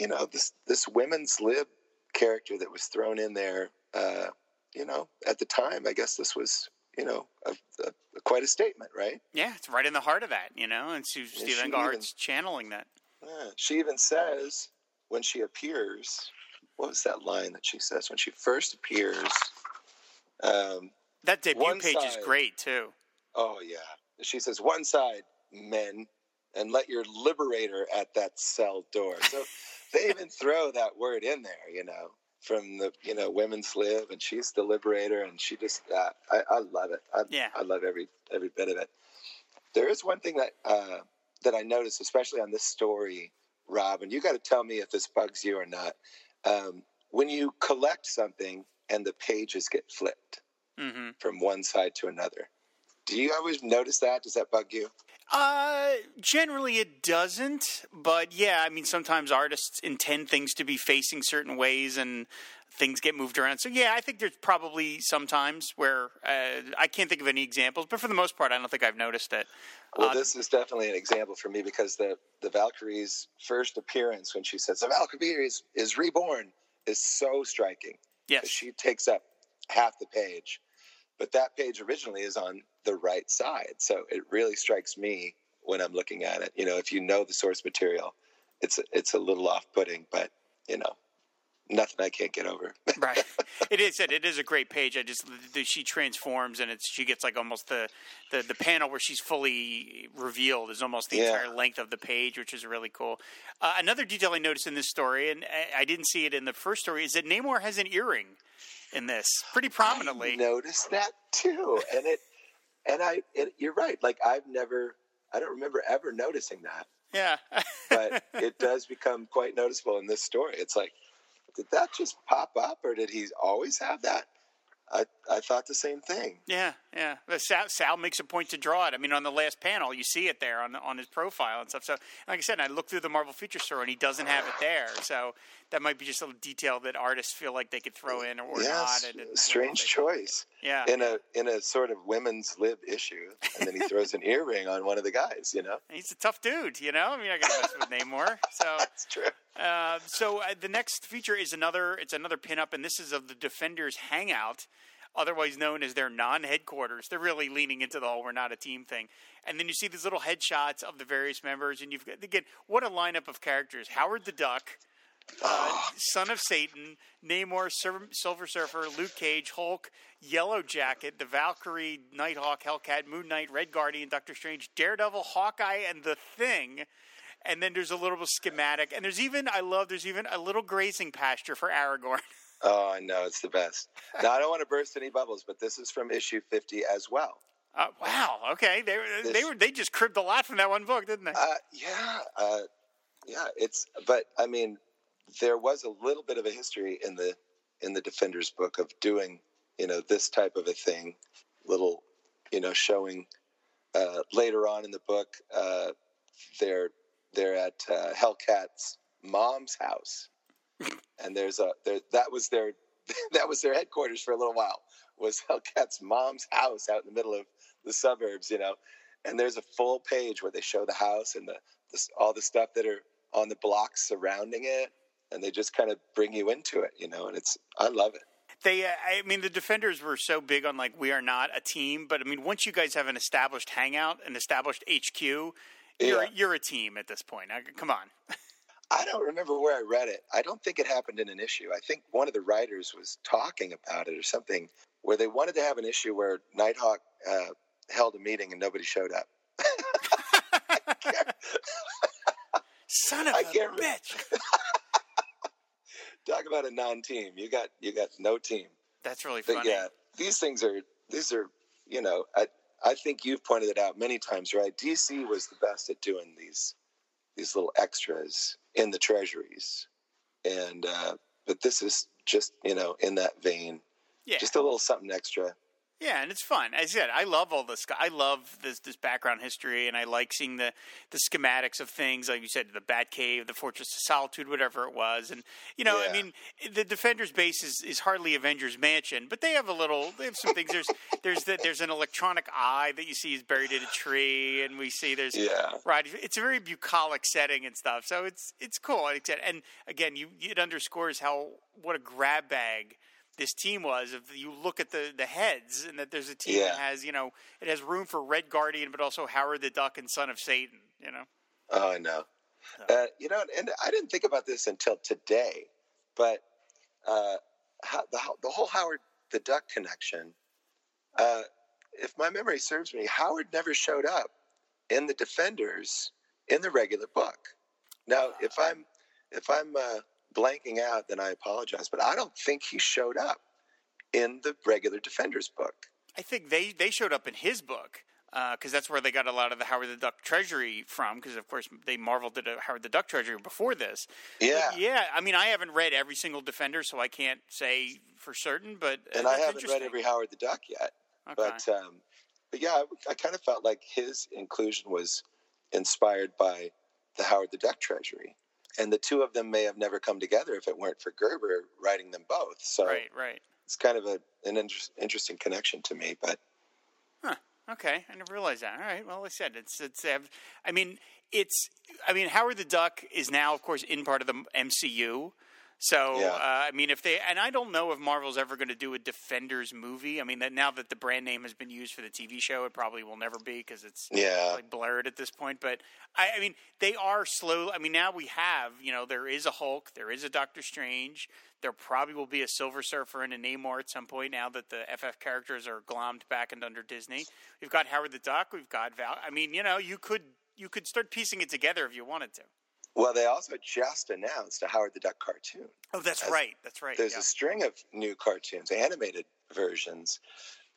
you know, this this women's lib character that was thrown in there. Uh, you know, at the time, I guess this was, you know, a, a, quite a statement, right? Yeah, it's right in the heart of that, you know. And Steve, Yeah, Steve she channeling that. Yeah. She even says when she appears, what was that line that she says when she first appears? Um, That debut One page is great too. Oh yeah. She says one side, men, and let your liberator at that cell door. So they even throw that word in there, you know, from the you know women's live, and she's the liberator, and she just uh, I, I love it. I, Yeah. I love every every bit of it. There is one thing that uh, that I noticed, especially on this story, Rob, and you got to tell me if this bugs you or not. Um, when you collect something and the pages get flipped hmm from one side to another. Do you always notice that? Does that bug you? Uh, generally it doesn't, but yeah, I mean sometimes artists intend things to be facing certain ways and things get moved around. So yeah, I think there's probably sometimes where uh, I can't think of any examples, but for the most part, I don't think I've noticed it. Well, Uh, this is definitely an example for me because the the Valkyrie's first appearance when she says the Valkyrie is, is reborn is so striking. yes, She takes up half the page. But that page originally is on the right side. So it really strikes me when I'm looking at it. You know, if you know the source material, it's it's a little off-putting, but you know, nothing I can't get over. right. It is it, it is a great page. I just she transforms and it's she gets like almost the the, the panel where she's fully revealed is almost the Yeah. entire length of the page, which is really cool. Uh, another detail I noticed in this story, and I, I didn't see it in the first story, is that Namor has an earring in this pretty prominently. I noticed that too, and it and I it, you're right. Like I've never, I don't remember ever noticing that, Yeah. but it does become quite noticeable in this story. It's like, did that just pop up, or did he always have that? I I thought the same thing. Yeah, yeah. Sal, Sal makes a point to draw it. I mean, on the last panel, you see it there on on his profile and stuff. So, like I said, I looked through the Marvel Feature Store, and he doesn't have it there. So that might be just a little detail that artists feel like they could throw in or yes, not. and- and- strange choice. Yeah, In a in a sort of women's lib issue, and then he throws an earring on one of the guys. You know, he's a tough dude. You know, I mean, I got to mess with Namor. So. that's true. Uh, so uh, the next feature is another. It's another pinup, and this is of the Defenders Hangout, otherwise known as their non-headquarters. They're really leaning into the whole "we're not a team" thing. And then you see these little headshots of the various members, and you've got again what a lineup of characters: Howard the Duck, uh, Son of Satan, Namor, Sur- Silver Surfer, Luke Cage, Hulk, Yellow Jacket, the Valkyrie, Nighthawk, Hellcat, Moon Knight, Red Guardian, Doctor Strange, Daredevil, Hawkeye, and the Thing. And then there's a little schematic, and there's even I love there's even a little grazing pasture for Aragorn. Oh, I know it's the best. Now I don't want to burst any bubbles, but this is from issue fifty as well. Uh, wow. Okay. They were they were they just cribbed a lot from that one book, didn't they? Uh, yeah, uh, yeah. It's but I mean, there was a little bit of a history in the in the Defenders book of doing you know this type of a thing, little you know showing uh, later on in the book. Uh, they're at uh, Hellcat's mom's house, and there's a there, that was their that was their headquarters for a little while was Hellcat's mom's house out in the middle of the suburbs, you know. And there's a full page where they show the house and the this, all the stuff that are on the blocks surrounding it, and they just kind of bring you into it, you know. And it's I love it. They, uh, I mean, the defenders were so big on like we are not a team, but I mean, once you guys have an established hangout, an established HQ, you're Yeah. you're a team at this point. Come on. I don't remember where I read it. I don't think it happened in an issue. I think one of the writers was talking about it or something where they wanted to have an issue where Nighthawk uh, held a meeting and nobody showed up. Son of I a bitch. Talk about a non-team. You got you got no team. That's really But funny. yeah, these things are these are you know I I think you've pointed it out many times, right? DC was the best at doing these these little extras in the treasuries, and uh, but this is just you know in that vein, yeah. just a little something extra. Yeah, and it's fun. As I said, I love all this. I love this this background history, and I like seeing the the schematics of things, like you said, the Batcave, the Fortress of Solitude, whatever it was. And you know, I mean, the Defenders base is, is hardly Avengers Mansion, but they have a little. They have some things. There's there's the, there's an electronic eye that you see is buried in a tree, and we see there's Yeah. right. It's a very bucolic setting and stuff, so it's it's cool. I said, And again, you it underscores how what a grab bag this team was. If you look at the the heads, and that there's a team that has you know it has room for Red Guardian, but also Howard the Duck and Son of Satan. You know, Oh, I know. Uh, you know, and I didn't think about this until today, but uh, how, the the whole Howard the Duck connection. Uh, if my memory serves me, Howard never showed up in the Defenders in the regular book. Now, if I'm if I'm uh, blanking out, then I apologize, but I don't think he showed up in the regular Defenders book. I think they they showed up in his book. Because that's where they got a lot of the Howard the Duck treasury from. Because of course they Marvel did a Howard the Duck treasury before this. Yeah, But yeah. I mean, I haven't read every single Defender, so I can't say for certain. But uh, and I haven't read every Howard the Duck yet. Okay. But um, but yeah, I, I kind of felt like his inclusion was inspired by the Howard the Duck Treasury, and the two of them may have never come together if it weren't for Gerber writing them both. So right, right. it's kind of a, an inter- interesting connection to me. But Huh. Okay, I never realized that. All right. Well, like I said, it's it's. I mean, it's. I mean, Howard the Duck is now, of course, in part of the MCU. So Yeah. uh, I mean, if they and I don't know if Marvel's ever going to do a Defenders movie. I mean, that now that the brand name has been used for the TV show, it probably will never be because it's Yeah. like blurred at this point. But I, I mean, they are slow. I mean, now we have you know there is a Hulk, there is a Doctor Strange. There probably will be a Silver Surfer and a Namor at some point. Now that the FF characters are glommed back and under Disney, we've got Howard the Duck, we've got Val. I mean, you know, you could you could start piecing it together if you wanted to. Well, they also just announced a Howard the Duck cartoon. Oh, that's As- right. That's right. There's yeah. a string of new cartoons, animated versions.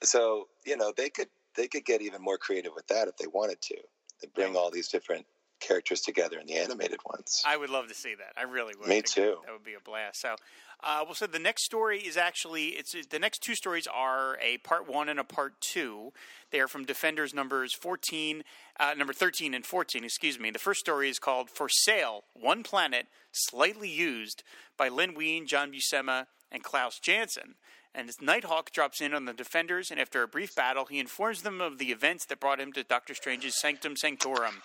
So you know they could they could get even more creative with that if they wanted to. They bring all these different characters together in the animated ones. I would love to see that. I really would. Me too. That would be a blast. So, uh, well, so the next story is actually it's the next two stories are a part one and a part two. They are from Defenders numbers fourteen, uh, number thirteen and fourteen. Excuse me. The first story is called "For Sale: One Planet Slightly Used" by Len Wein, John Buscema, and Klaus Janson. And as Nighthawk drops in on the Defenders, and after a brief battle, he informs them of the events that brought him to Doctor Strange's Sanctum Sanctorum.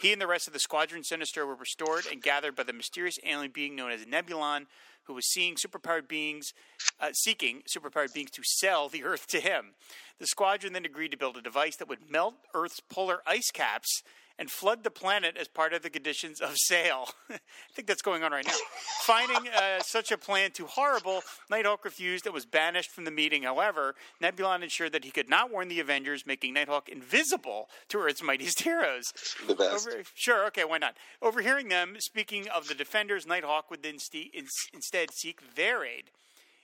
He and the rest of the Squadron Sinister were restored and gathered by the mysterious alien being known as Nebulon, who was seeing superpowered beings, uh, seeking superpowered beings to sell the Earth to him. The Squadron then agreed to build a device that would melt Earth's polar ice caps and flood the planet as part of the conditions of sale. I think that's going on right now. Finding uh, such a plan too horrible, Nighthawk refused and was banished from the meeting. However, Nebulon ensured that he could not warn the Avengers, making Nighthawk invisible to Earth's mightiest heroes. The best. Over, sure, okay, why not? Overhearing them speaking of the Defenders, Nighthawk would then ste- in- instead seek their aid.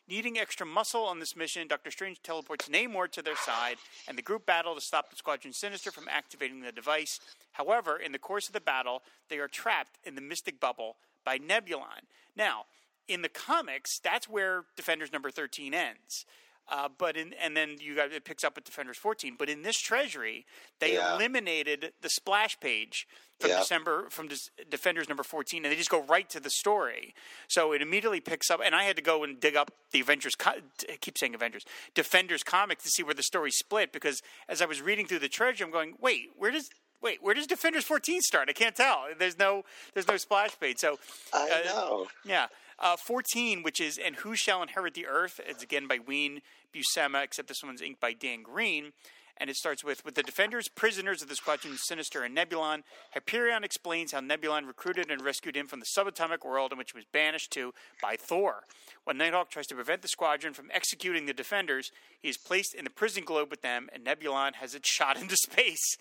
Needing extra muscle on this mission, Doctor Strange teleports Namor to their side, and the group battle to stop the Squadron Sinister from activating the device. However, in the course of the battle, they are trapped in the Mystic Bubble by Nebulon. Now, in the comics, that's where Defenders number 13 ends. Uh, but in and then you got it picks up at Defenders 14. But in this Treasury, they Yeah. eliminated the splash page from Yeah. December from Des- Defenders number 14, and they just go right to the story. So it immediately picks up, and I had to go and dig up the Avengers. Co- I keep saying Avengers, Defenders comic to see where the story split because as I was reading through the Treasury, I'm going, wait, where does wait where does Defenders 14 start? I can't tell. There's no there's no splash page. So I uh, know. yeah. Uh, 14, which is And Who Shall Inherit the Earth? It's again by Wein Buscema, except this one's inked by Dan Green. And it starts with With the defenders, prisoners of the Squadron Sinister and Nebulon, Hyperion explains how Nebulon recruited and rescued him from the subatomic world in which he was banished to by Thor. When Nighthawk tries to prevent the Squadron from executing the defenders, he is placed in the prison globe with them, and Nebulon has it shot into space.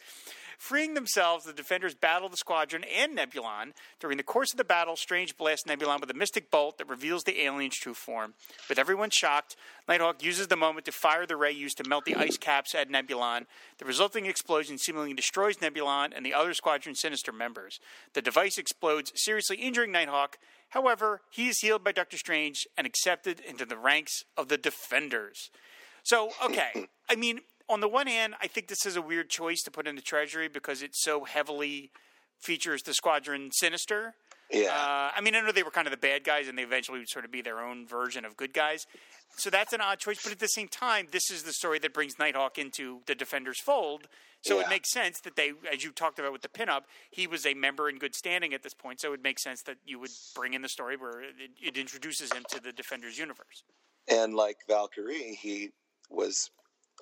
Freeing themselves, the defenders battle the squadron and Nebulon. During the course of the battle, Strange blasts Nebulon with a mystic bolt that reveals the alien's true form. With everyone shocked, Nighthawk uses the moment to fire the ray used to melt the ice caps at Nebulon. The resulting explosion seemingly destroys Nebulon and the other Squadron Sinister members. The device explodes, seriously injuring Nighthawk. However, he is healed by Doctor Strange and accepted into the ranks of the Defenders. So, okay. I mean, on the one hand, I think this is a weird choice to put in the Treasury because it so heavily features the Squadron Sinister. Yeah. Uh, I mean, I know they were kind of the bad guys, and they eventually would sort of be their own version of good guys. So that's an odd choice. But at the same time, this is the story that brings Nighthawk into the Defenders fold. So it makes sense that they, as you talked about with the pinup, he was a member in good standing at this point. So it makes sense that you would bring in the story where it, it introduces him to the Defenders universe. And like Valkyrie, he was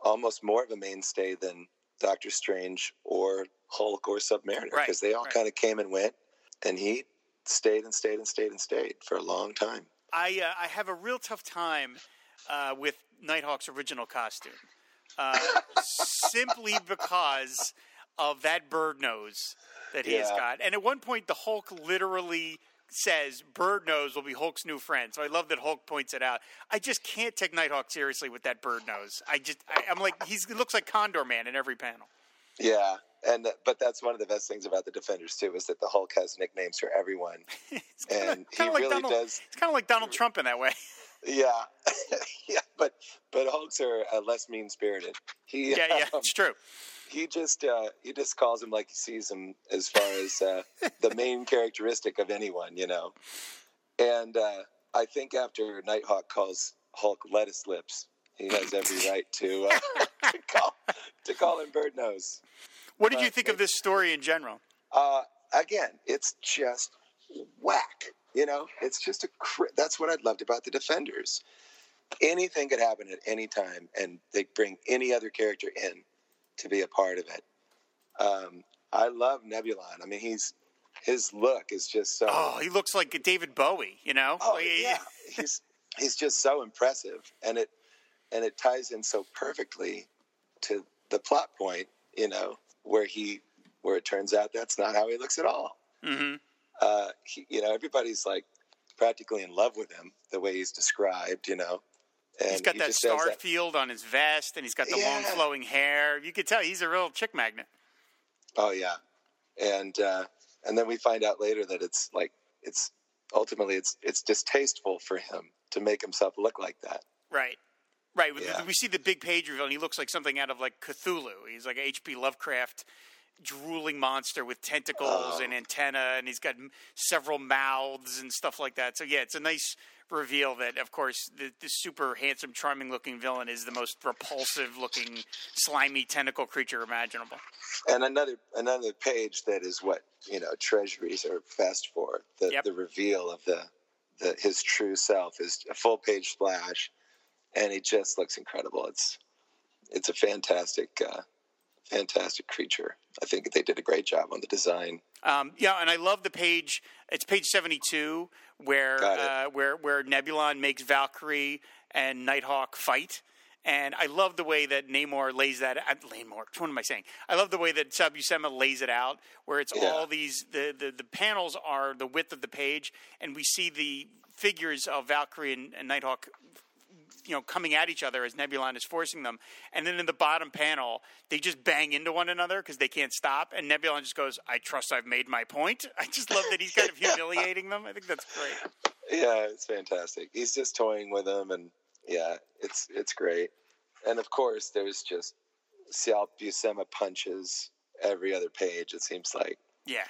almost more of a mainstay than Doctor Strange or Hulk or Submariner Right, because they all right. kind of came and went, and he stayed and stayed and stayed and stayed for a long time. I uh, I have a real tough time uh, with Nighthawk's original costume, uh, simply because of that bird nose that he has got. And at one point, the Hulk literally says, "Bird nose will be Hulk's new friend." So I love that Hulk points it out. I just can't take Nighthawk seriously with that bird nose. I just I, I'm like he's, he looks like Condor Man in every panel. Yeah, and but that's one of the best things about the Defenders too is that the Hulk has nicknames for everyone, It's kinda- and he kinda like really Donald, does. It's kind of like Donald Trump in that way. Yeah, yeah, but but Hulks are uh, less mean spirited. He yeah, yeah, um, it's true. He just uh, he just calls him like he sees him as far as uh, the main characteristic of anyone, you know. And uh, I think after Nighthawk calls Hulk lettuce lips, he has every right to uh, to call to call him bird nose. What did you think of this story in general? Uh, again, it's just whack. You know, it's just a. Cr- that's what I loved about the Defenders. Anything could happen at any time, and they bring any other character in to be a part of it. Um, I love Nebulon. I mean, he's his look is just so. Oh, he looks like David Bowie. You know? Oh yeah, he's he's just so impressive, and it and it ties in so perfectly to the plot point. You know, where he where it turns out that's not how he looks at all. hmm Uh, he, you know, everybody's like practically in love with him the way he's described. You know, and He's got he that star that- field on his vest, and he's got the long flowing hair. You could tell he's a real chick magnet. Oh yeah, and uh, and then we find out later that it's like it's ultimately it's it's distasteful for him to make himself look like that. Right. Right. We- Yeah. We see the big page reveal, and he looks like something out of like Cthulhu. He's like H.P. Lovecraft drooling monster with tentacles Oh. and antenna, and he's got several mouths and stuff like that. So yeah, it's a nice reveal that, of course, the, the super handsome, charming looking villain is the most repulsive looking, slimy tentacle creature imaginable. And another another page that is what you know treasuries are best for the Yep. the reveal of the the his true self is a full page splash, and it just looks incredible. It's it's a fantastic uh, fantastic creature. I think they did a great job on the design. Um, yeah, and I love the page. It's page seventy-two where uh, where where Nebulon makes Valkyrie and Nighthawk fight, and I love the way that Namor lays that. Uh, Namor, what am I saying? I love the way that Sal Buscema lays it out, where it's Yeah. all these the, the the panels are the width of the page, and we see the figures of Valkyrie and, and Nighthawk you know coming at each other as Nebulon is forcing them, and then in the bottom panel they just bang into one another because they can't stop, and Nebulon just goes, "I trust I've made my point." I just love that he's kind of humiliating them. I think that's great. Yeah, it's fantastic. He's just toying with them, and yeah, it's it's great. And of course, there's just Sal Buscema punches every other page. It seems like Yeah,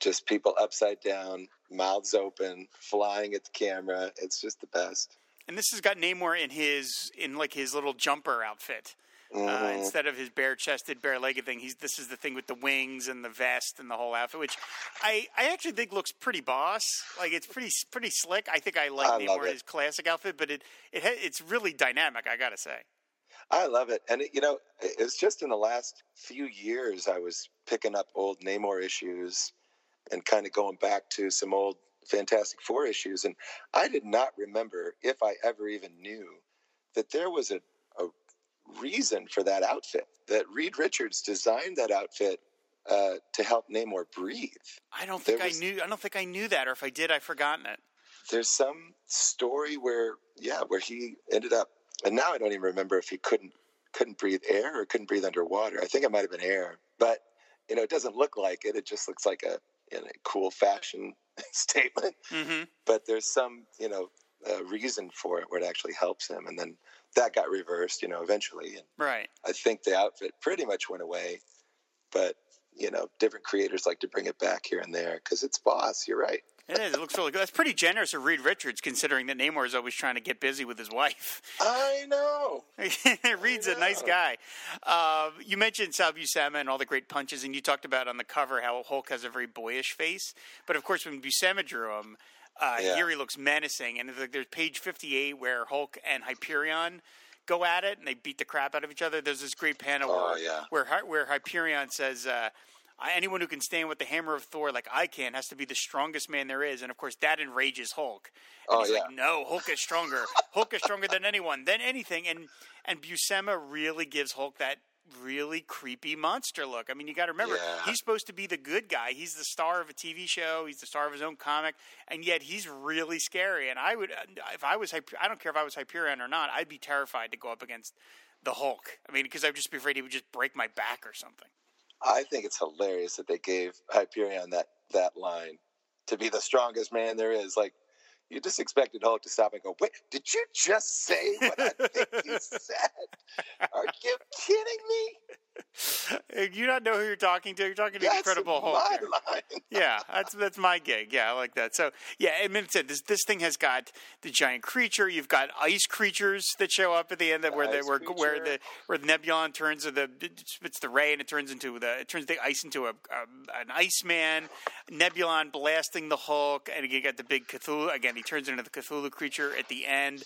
just people upside down, mouths open, flying at the camera. It's just the best. And this has got Namor in his in like his little jumper outfit. Uh, Mhm. instead of his bare-chested, bare-legged thing, he's this is the thing with the wings and the vest and the whole outfit, which I, I actually think looks pretty boss. Like it's pretty pretty slick. I think I like I love Namor his classic outfit, but it it ha- it's really dynamic. I gotta say. I love it. And, it, you know, it's just in the last few years I was picking up old Namor issues and kind of going back to some old Fantastic Four issues. And I did not remember, if I ever even knew, that there was a, a reason for that outfit, that Reed Richards designed that outfit uh, to help Namor breathe. I don't think There I knew. I don't think I knew that, or if I did, I've forgotten it. There's some story where, yeah, where he ended up, and now I don't even remember if he couldn't couldn't breathe air or couldn't breathe underwater. I think it might have been air, but you know, it doesn't look like it. It just looks like a, you know, cool fashion statement. hmm But there's some, you know, uh, reason for it where it actually helps him, and then that got reversed, you know, eventually. And Right. I think the outfit pretty much went away, but you know, different creators like to bring it back here and there because it's boss. You're right. It is. It looks really good. That's pretty generous of Reed Richards, considering that Namor is always trying to get busy with his wife. I know. Reed's a nice guy. Uh, you mentioned Sal Buscema and all the great punches, and you talked about on the cover how Hulk has a very boyish face. But of course, when Buscema drew him, uh, Yeah. here he looks menacing. And there's, page 58 where Hulk and Hyperion go at it, and they beat the crap out of each other. There's this great panel Oh, where, yeah. where where Hyperion says. Uh, "I- Anyone who can stand with the hammer of Thor like I can has to be the strongest man there is, and of course that enrages Hulk. And Oh, he's yeah. like, no, Hulk is stronger. Hulk is stronger than anyone, than anything. And and Buscema really gives Hulk that really creepy monster look. I mean, you got to remember, Yeah. he's supposed to be the good guy. He's the star of a TV show. He's the star of his own comic, and yet he's really scary. And I would, uh, if I was, Hyper- I don't care if I was Hyperion or not, I'd be terrified to go up against the Hulk. I mean, because I'd just be afraid he would just break my back or something. I think it's hilarious that they gave Hyperion that that line to be the strongest man there is. Like you just expected Hulk to stop and go, "Wait, did you just say what I think you said? Are you kidding me?" You not know who you're talking to? You're talking to That's Incredible Hulk. yeah, that's that's my gig. Yeah, I like that. So yeah, I mean, it's it. This this thing has got the giant creature. You've got ice creatures that show up at the end, that where the where, where the where the Nebulon turns to the it spits the ray and it turns into the it turns the ice into a, a an Iceman. Nebulon blasting the Hulk, and you got the big Cthulhu again. He turns into the Cthulhu creature at the end.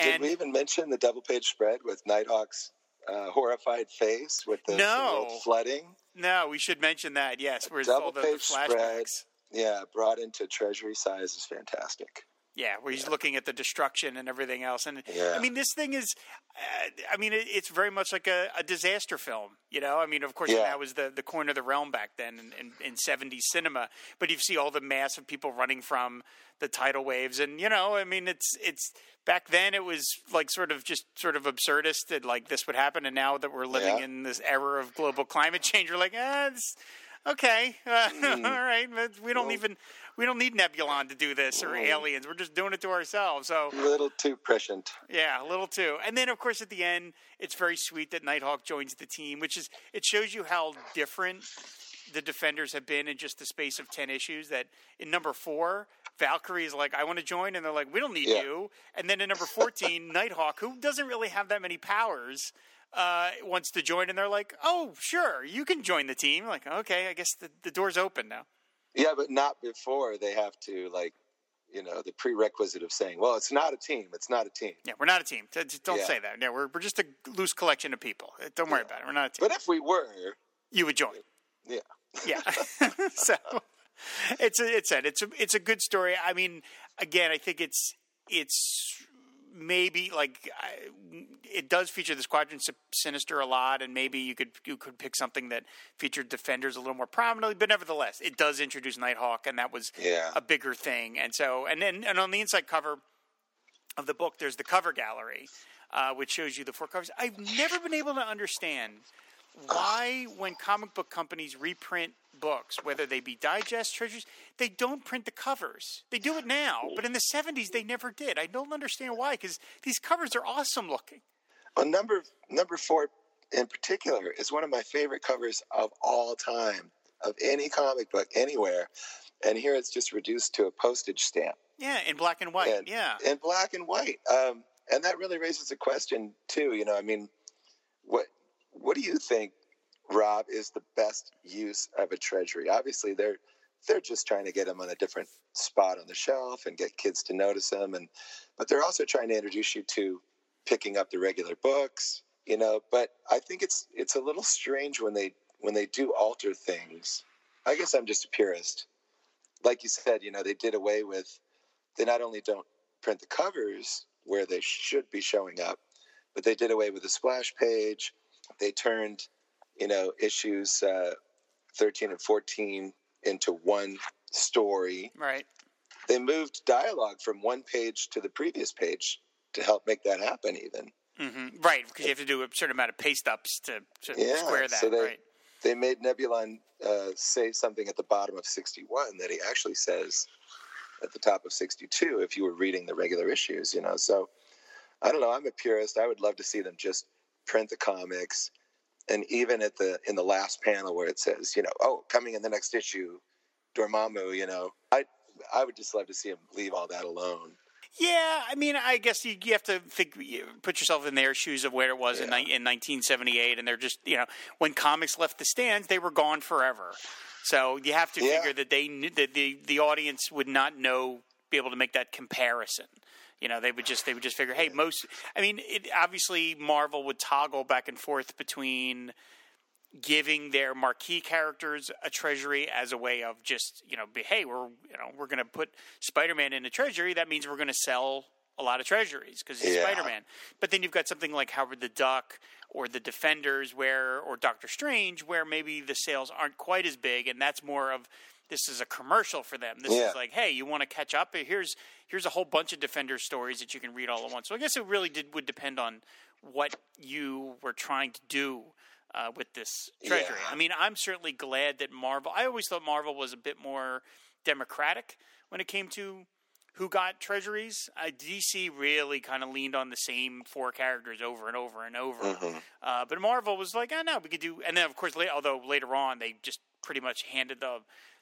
Did we even mention the double page spread with Nighthawk's uh, horrified face with the, the No. world flooding? no, we should mention that. Yes, where's all the, the Double-page spread. Yeah, brought into treasury size is fantastic. Yeah, where he's looking at the destruction and everything else, and Yeah. I mean, this thing is, uh, I mean, it, it's very much like a, a disaster film. You know, I mean, of course, Yeah. that was the the corner of the realm back then in, in, in '70s cinema. But you see all the mass of people running from the tidal waves, and you know, I mean, it's it's back then it was like sort of just sort of absurdist that like this would happen, and now that we're living Yeah. in this era of global climate change, we're like, ah, it's, okay, uh, all right, but we don't Well- even we don't need Nebulon to do this or aliens. We're just doing it to ourselves. So A little too prescient. yeah, a little too. And then of course at the end, it's very sweet that Nighthawk joins the team, which is it shows you how different the defenders have been in just the space of ten issues. That in number four, Valkyrie is like, "I want to join," and they're like, "We don't need Yeah. you." And then in number fourteen, Nighthawk, who doesn't really have that many powers. Uh, wants to join, and they're like, "Oh, sure, you can join the team." Like, okay, I guess the, the door's open now. Yeah, but not before they have to like, you know, the prerequisite of saying, "Well, it's not a team. It's not a team." Yeah, we're not a team. Don't Yeah. say that. Yeah, we're we're just a loose collection of people. Uh, Don't worry about it. We're not a team. But if we were, you would join. yeah, Yeah. so it's a, it's a, it's a it's a good story. I mean, again, I think it's it's maybe like I, it does feature the Squadron Sinister a lot, and maybe you could you could pick something that featured Defenders a little more prominently. But nevertheless, it does introduce Nighthawk, and that was Yeah. a bigger thing. And so, and then and on the inside cover of the book, there's the cover gallery, uh, which shows you the four covers. I've never been able to understand why, when comic book companies reprint books, whether they be digest treasures, they don't print the covers. They do it now, but in the 70s, they never did. I don't understand why, because these covers are awesome looking. well, number number four in particular is one of my favorite covers of all time of any comic book anywhere, and here it's just reduced to a postage stamp. Yeah, in black and white. and, yeah. in black and white. Um, and that really raises a question too. You know, I mean, what what do you think, Rob, is the best use of a treasury? Obviously, they're they're just trying to get them on a different spot on the shelf and get kids to notice them, and but they're also trying to introduce you to picking up the regular books. You know, but I think it's it's a little strange when they when they do alter things. I guess I'm just a purist. Like you said, you know, they did away with they not only don't print the covers where they should be showing up, but they did away with the splash page. They turned, you know, issues uh, 13 and 14 into one story. Right. They moved dialogue from one page to the previous page to help make that happen, even. hmm Right, because you have to do a certain amount of paste ups to, to Yeah, square that. so they- right. They made Nebulon uh, say something at the bottom of 61 that he actually says at the top of 62 if you were reading the regular issues, you know. So I don't know. I'm a purist. I would love to see them just print the comics, and even at the in the last panel where it says, you know, oh, coming in the next issue, Dormammu, you know, I I would just love to see him leave all that alone. Yeah, I mean, I guess you, you have to think, you put yourself in their shoes of where it was in, Yeah. ni- in 1978, and they're just, you know, when comics left the stands, they were gone forever. So you have to Yeah. figure that they knew, that the the audience would not know, be able to make that comparison. You know, they would just they would just figure, hey, most. I mean, it, obviously Marvel would toggle back and forth between giving their marquee characters a treasury as a way of just you know be, hey we're you know we're going to put spider-man in a treasury that means we're going to sell a lot of treasuries because he's Yeah. spider-man but then you've got something like howard the duck or the defenders where or doctor strange where maybe the sales aren't quite as big and that's more of this is a commercial for them this Yeah. is like hey you want to catch up here's here's a whole bunch of defender stories that you can read all at once so i guess it really did would depend on what you were trying to do uh, with this treasury. Yeah. I mean, I'm certainly glad that Marvel. I always thought Marvel was a bit more democratic when it came to who got treasuries. Uh, DC really kind of leaned on the same four characters over and over and over. Mm-hmm. Uh, but Marvel was like, oh no, we could do. And then of course, la- although later on they just pretty much handed the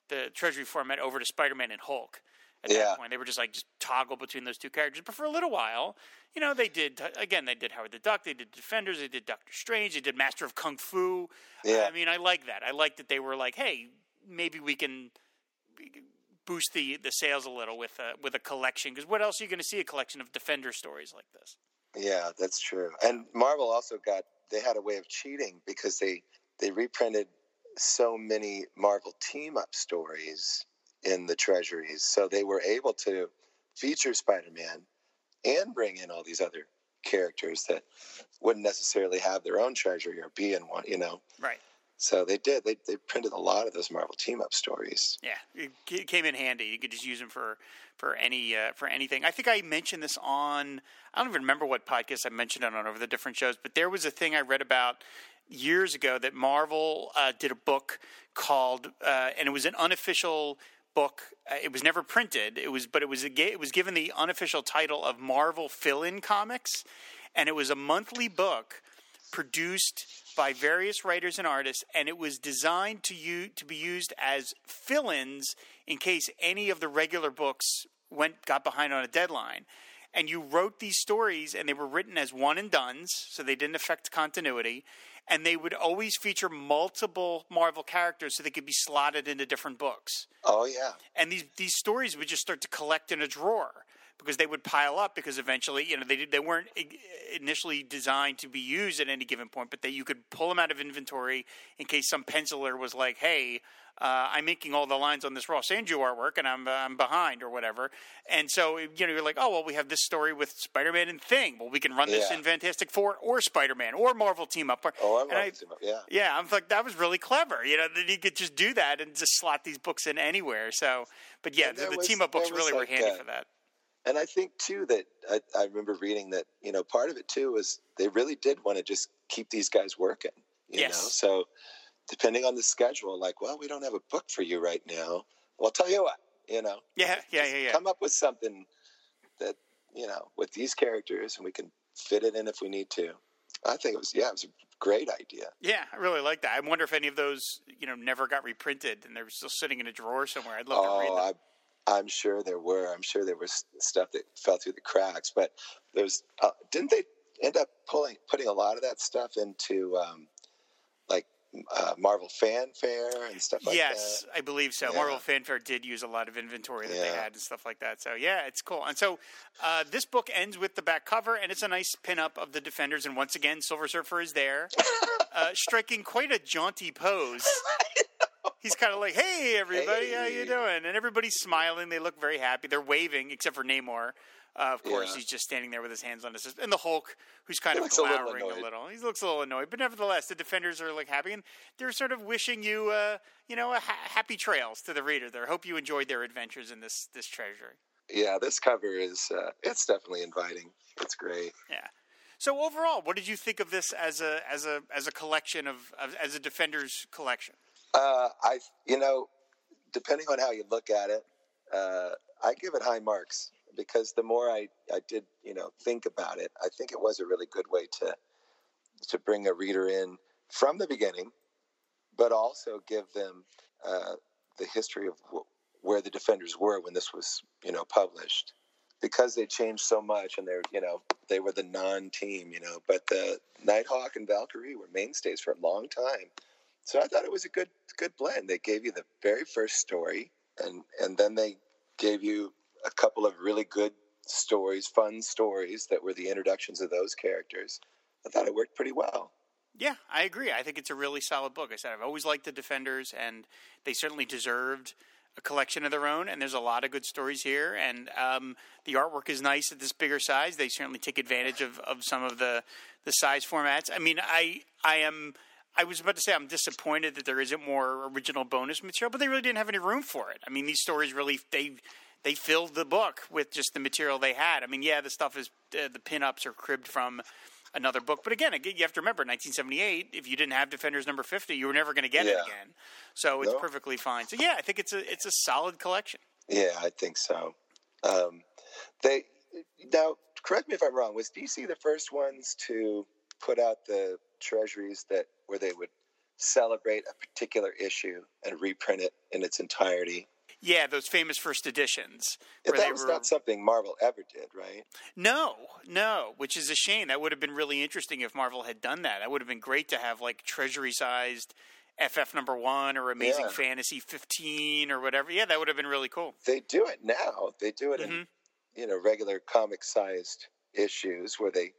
the treasury format over to Spider Man and Hulk. At Yeah. that point, they were just like just toggle between those two characters. But for a little while, you know, they did again. They did Howard the Duck. They did Defenders. They did Doctor Strange. They did Master of Kung Fu. Yeah. I mean, I like that. I like that they were like, hey, maybe we can boost the, the sales a little with a with a collection. Because what else are you going to see a collection of Defender stories like this? Yeah, that's true. And Marvel also got they had a way of cheating because they they reprinted so many Marvel team up stories in the treasuries, so they were able to feature Spider-Man and bring in all these other characters that wouldn't necessarily have their own treasury or be in one, you know. Right. So they did. They they printed a lot of those Marvel team up stories. Yeah, it came in handy. You could just use them for for any uh, for anything. I think I mentioned this on. I don't even remember what podcast I mentioned it on over the different shows, but there was a thing I read about years ago that Marvel uh, did a book called, uh, and it was an unofficial book. Uh, it was never printed. It was, but it was a, it was given the unofficial title of Marvel Fill-In Comics, and it was a monthly book produced by various writers and artists, and it was designed to you to be used as fill-ins in case any of the regular books went got behind on a deadline. And you wrote these stories, and they were written as one and dones, so they didn't affect continuity. And they would always feature multiple Marvel characters, so they could be slotted into different books Oh yeah. and these these stories would just start to collect in a drawer because they would pile up because eventually you know they did, they weren't initially designed to be used at any given point but that you could pull them out of inventory in case some penciler was like hey uh, I'm inking all the lines on this Ross Andru artwork and I'm I'm behind or whatever and so you know you're like oh well we have this story with Spider-Man and Thing well we can run this Yeah. in Fantastic Four or Spider-Man or Marvel team up Oh, I'm and I- yeah. yeah, I'm like that was really clever. You know, that he could just do that and just slot these books in anywhere. So, but yeah, the, the was- team up books really were handy uh, for that. And I think too that I, I remember reading that you know part of it too was they really did want to just keep these guys working. You Yes. know, so depending on the schedule, like, well, we don't have a book for you right now. Well, I'll tell you what, you know, Yeah, yeah, yeah, yeah. come up with something that you know with these characters, and we can fit it in if we need to. I think it was yeah, it was a great idea. Yeah, I really like that. I wonder if any of those, you know, never got reprinted and they're still sitting in a drawer somewhere. I'd love to read Oh, them. I, I'm sure there were. I'm sure there was stuff that fell through the cracks. But there's uh, didn't they end up pulling putting a lot of that stuff into um, like uh, Marvel Fanfare and stuff like that? yes, I believe so. Yeah. Marvel Fanfare did use a lot of inventory that they had and stuff like that. So yeah, it's cool. And so uh, this book ends with the back cover, and it's a nice pinup of the Defenders. And once again, Silver Surfer is there, uh, striking quite a jaunty pose. He's kind of like, "Hey, everybody, how you doing?" And everybody's smiling. They look very happy. They're waving, except for Namor. Uh, of course, Yeah. he's just standing there with his hands on his and the Hulk, who's kind He of looks a little glowering a little. He looks a little annoyed, but nevertheless, the defenders are like happy, and they're sort of wishing you, uh, you know, a ha- happy trails to the reader. There, hope you enjoyed their adventures in this this treasury. Yeah, this cover is uh, it's definitely inviting. It's great. Yeah. So overall, what did you think of this as a as a as a collection of, of as a defenders collection? Uh, I you know, depending on how you look at it, uh, I give it high marks because the more I, I did you know think about it, I think it was a really good way to to bring a reader in from the beginning, but also give them uh, the history of wh- where the defenders were when this was you know published. Because they changed so much and they're you know they were the non-team you know but the nighthawk and valkyrie were mainstays for a long time so i thought it was a good good blend they gave you the very first story and and then they gave you a couple of really good stories fun stories that were the introductions of those characters i thought it worked pretty well Yeah, I agree. I think it's a really solid book. I said I've always liked the Defenders, and they certainly deserved a collection of their own. And there's a lot of good stories here, and um, the artwork is nice at this bigger size. They certainly take advantage of, of some of the the size formats. I mean, I I am. I was about to say I'm disappointed that there isn't more original bonus material, but they really didn't have any room for it. I mean, these stories really they they filled the book with just the material they had. I mean, yeah, the stuff is uh, the pinups are cribbed from another book, but again, you have to remember 1978. If you didn't have Defenders number 50, you were never going to get it again. So it's No. perfectly fine. So yeah, I think it's a it's a solid collection. yeah i think so Um, they now correct me if I'm wrong. Was DC the first ones to put out the treasuries that where they would celebrate a particular issue and reprint it in its entirety? Yeah, those famous first editions. Where that was were- not something Marvel ever did, right? No, no, which is a shame. That would have been really interesting if Marvel had done that. That would have been great to have like treasury sized FF number one or Amazing Yeah. Fantasy 15 or whatever. Yeah, that would have been really cool. They do it now. They do it in Mhm. you know regular comic sized issues where they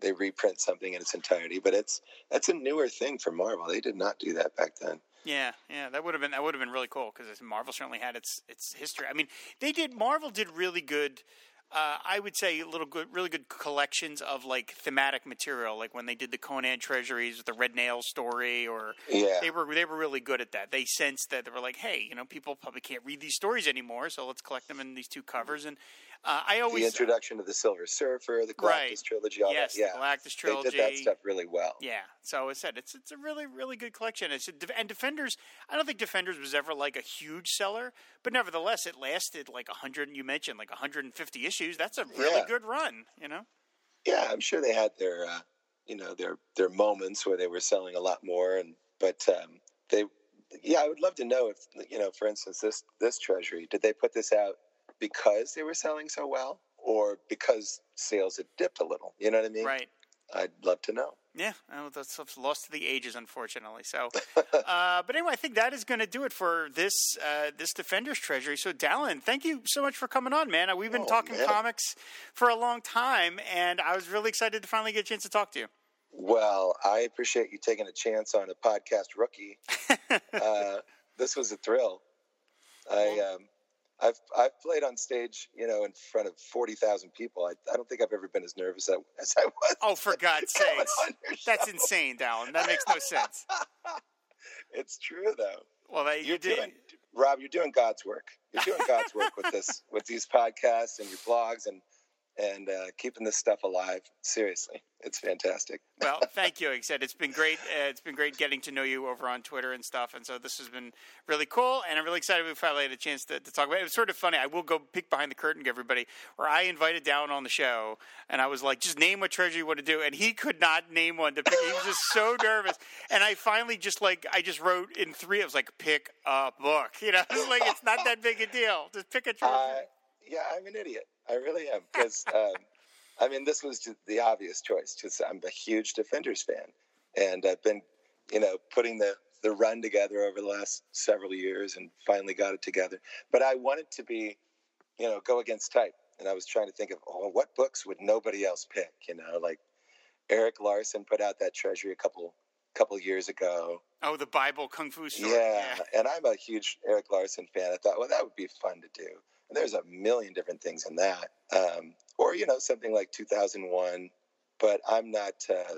they reprint something in its entirety. But it's that's a newer thing for Marvel. They did not do that back then. Yeah, yeah, that would have been that would have been really cool because Marvel certainly had its its history. I mean, they did Marvel did really good. Uh, I would say little good, really good collections of like thematic material, like when they did the Conan treasuries with the Red Nail story, or Yeah. they were they were really good at that. They sensed that they were like, hey, you know, people probably can't read these stories anymore, so let's collect them in these two covers. And uh, I always the introduction of the Silver Surfer, the Galactus Right. trilogy, all yes, that. Yeah, the Galactus they did that stuff really well. Yeah, so I said it's it's a really really good collection. It's a, and Defenders. I don't think Defenders was ever like a huge seller, but nevertheless, it lasted like hundred. You mentioned like 150 issues. That's a really Yeah. good run. You know. Yeah, I'm sure they had their, uh, you know, their their moments where they were selling a lot more, and but um, they, yeah, I would love to know if you know, for instance, this this treasury, did they put this out because they were selling so well, or because sales had dipped a little? You know what I mean? Right. I'd love to know. Yeah, oh, that stuff's lost to the ages, unfortunately. So, uh, but anyway, I think that is going to do it for this uh, this Defenders Treasury. So, Dallan, thank you so much for coming on, man. We've been Oh, talking man. comics for a long time, and I was really excited to finally get a chance to talk to you. Well, I appreciate you taking a chance on a podcast rookie. uh, this was a thrill. I um, I've I've played on stage, you know, in front of forty thousand people. I, I don't think I've ever been as nervous as I, as I was. Oh, for God's sakes. That's insane, Dallan. That makes no sense. It's true though. Well, that, you You're did. doing Rob. You're doing God's work. You're doing God's work with this with these podcasts and your blogs and and uh, keeping this stuff alive. Seriously, it's fantastic. Well, thank you. Like I said, it's been great. Uh, it's been great getting to know you over on Twitter and stuff. And so this has been really cool. And I'm really excited we finally had a chance to, to talk about it. It was sort of funny. I will go peek behind the curtain, to everybody, where I invited down on the show and I was like, just name what treasure you want to do. And he could not name one to pick. He was just so nervous. And I finally just like, I just wrote in three. I was like, pick a book. You know, it's like, it's not that big a deal. Just pick a treasure. Uh, yeah, I'm an idiot. I really am because um, I mean this was just the obvious choice. Because I'm a huge Defenders fan, and I've been, you know, putting the the run together over the last several years, and finally got it together. But I wanted to be, you know, go against type, and I was trying to think of, oh, what books would nobody else pick? You know, like Eric Larson put out that Treasury a couple couple years ago. oh, the Bible Kung Fu story. Yeah, and I'm a huge Eric Larson fan. I thought, well, that would be fun to do. And there's a million different things in that, um, or you know, something like 2001. But I'm not, uh,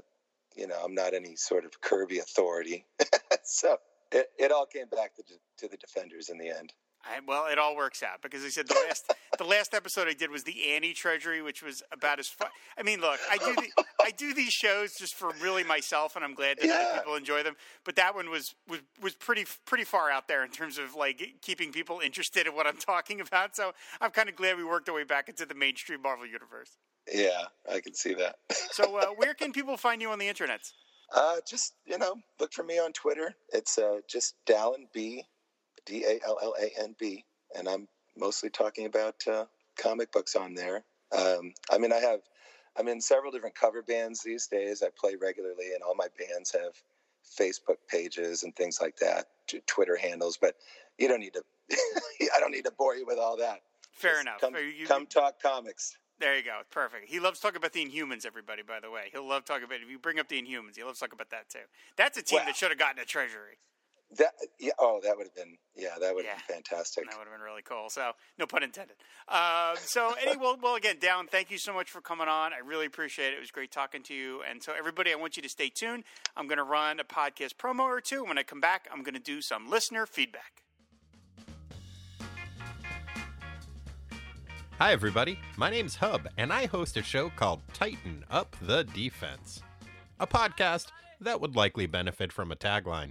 you know, I'm not any sort of Kirby authority. so it, it all came back to, to the Defenders in the end. I, well, it all works out because I said the last the last episode I did was the Annie Treasury, which was about as fun. I mean, look, I do the, I do these shows just for really myself, and I'm glad that Yeah. people enjoy them. But that one was was was pretty pretty far out there in terms of like keeping people interested in what I'm talking about. So I'm kind of glad we worked our way back into the mainstream Marvel universe. Yeah, I can see that. So uh, where can people find you on the internet? Uh, just you know, look for me on Twitter. It's uh, just Dallan B, D A L L A N B, and I'm mostly talking about uh, comic books on there. Um, I mean, I have, I'm in several different cover bands these days. I play regularly, and all my bands have Facebook pages and things like that, Twitter handles. But you don't need to. I don't need to bore you with all that. Fair Just enough. Come, you- come talk comics. There you go. Perfect. He loves talking about the Inhumans, everybody, by the way. He'll love talking about if you bring up the Inhumans, he loves talking about that too. That's a team that should have gotten a treasury. That yeah. Oh, that would have been yeah. That would have Yeah. been fantastic. That would have been really cool. So, no pun intended. Uh, so, anyway, well, well, again, Down, thank you so much for coming on. I really appreciate it. It was great talking to you. And so, everybody, I want you to stay tuned. I'm going to run a podcast promo or two. When I come back, I'm going to do some listener feedback. Hi, everybody. My name's Hub, and I host a show called Titan Up the Defense, a podcast that would likely benefit from a tagline.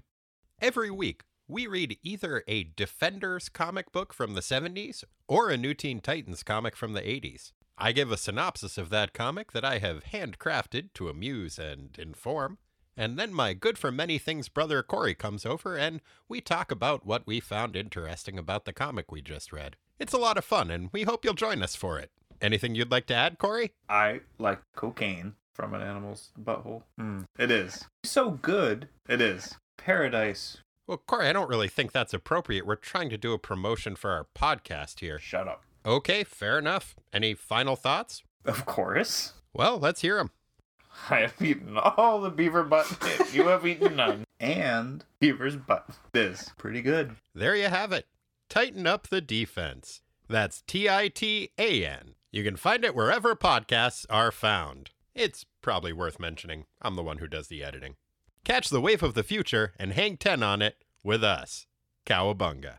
Every week, we read either a Defenders comic book from the 70s or a New Teen Titans comic from the 80s. I give a synopsis of that comic that I have handcrafted to amuse and inform. And then my good for many things brother Corey comes over and we talk about what we found interesting about the comic we just read. It's a lot of fun and we hope you'll join us for it. Anything you'd like to add, Corey? I like cocaine from an animal's butthole. Mm, it is. So good. It is. Paradise. Well, Corey, I don't really think that's appropriate. We're trying to do a promotion for our podcast here. Shut up. Okay, fair enough. Any final thoughts? Of course. Well, let's hear them. I have eaten all the beaver butt. you have eaten none. And beaver's butt is pretty good. There you have it. Titan Up the Defense. That's T I T A N. You can find it wherever podcasts are found. It's probably worth mentioning. I'm the one who does the editing. Catch the wave of the future and hang 10 on it with us. Cowabunga.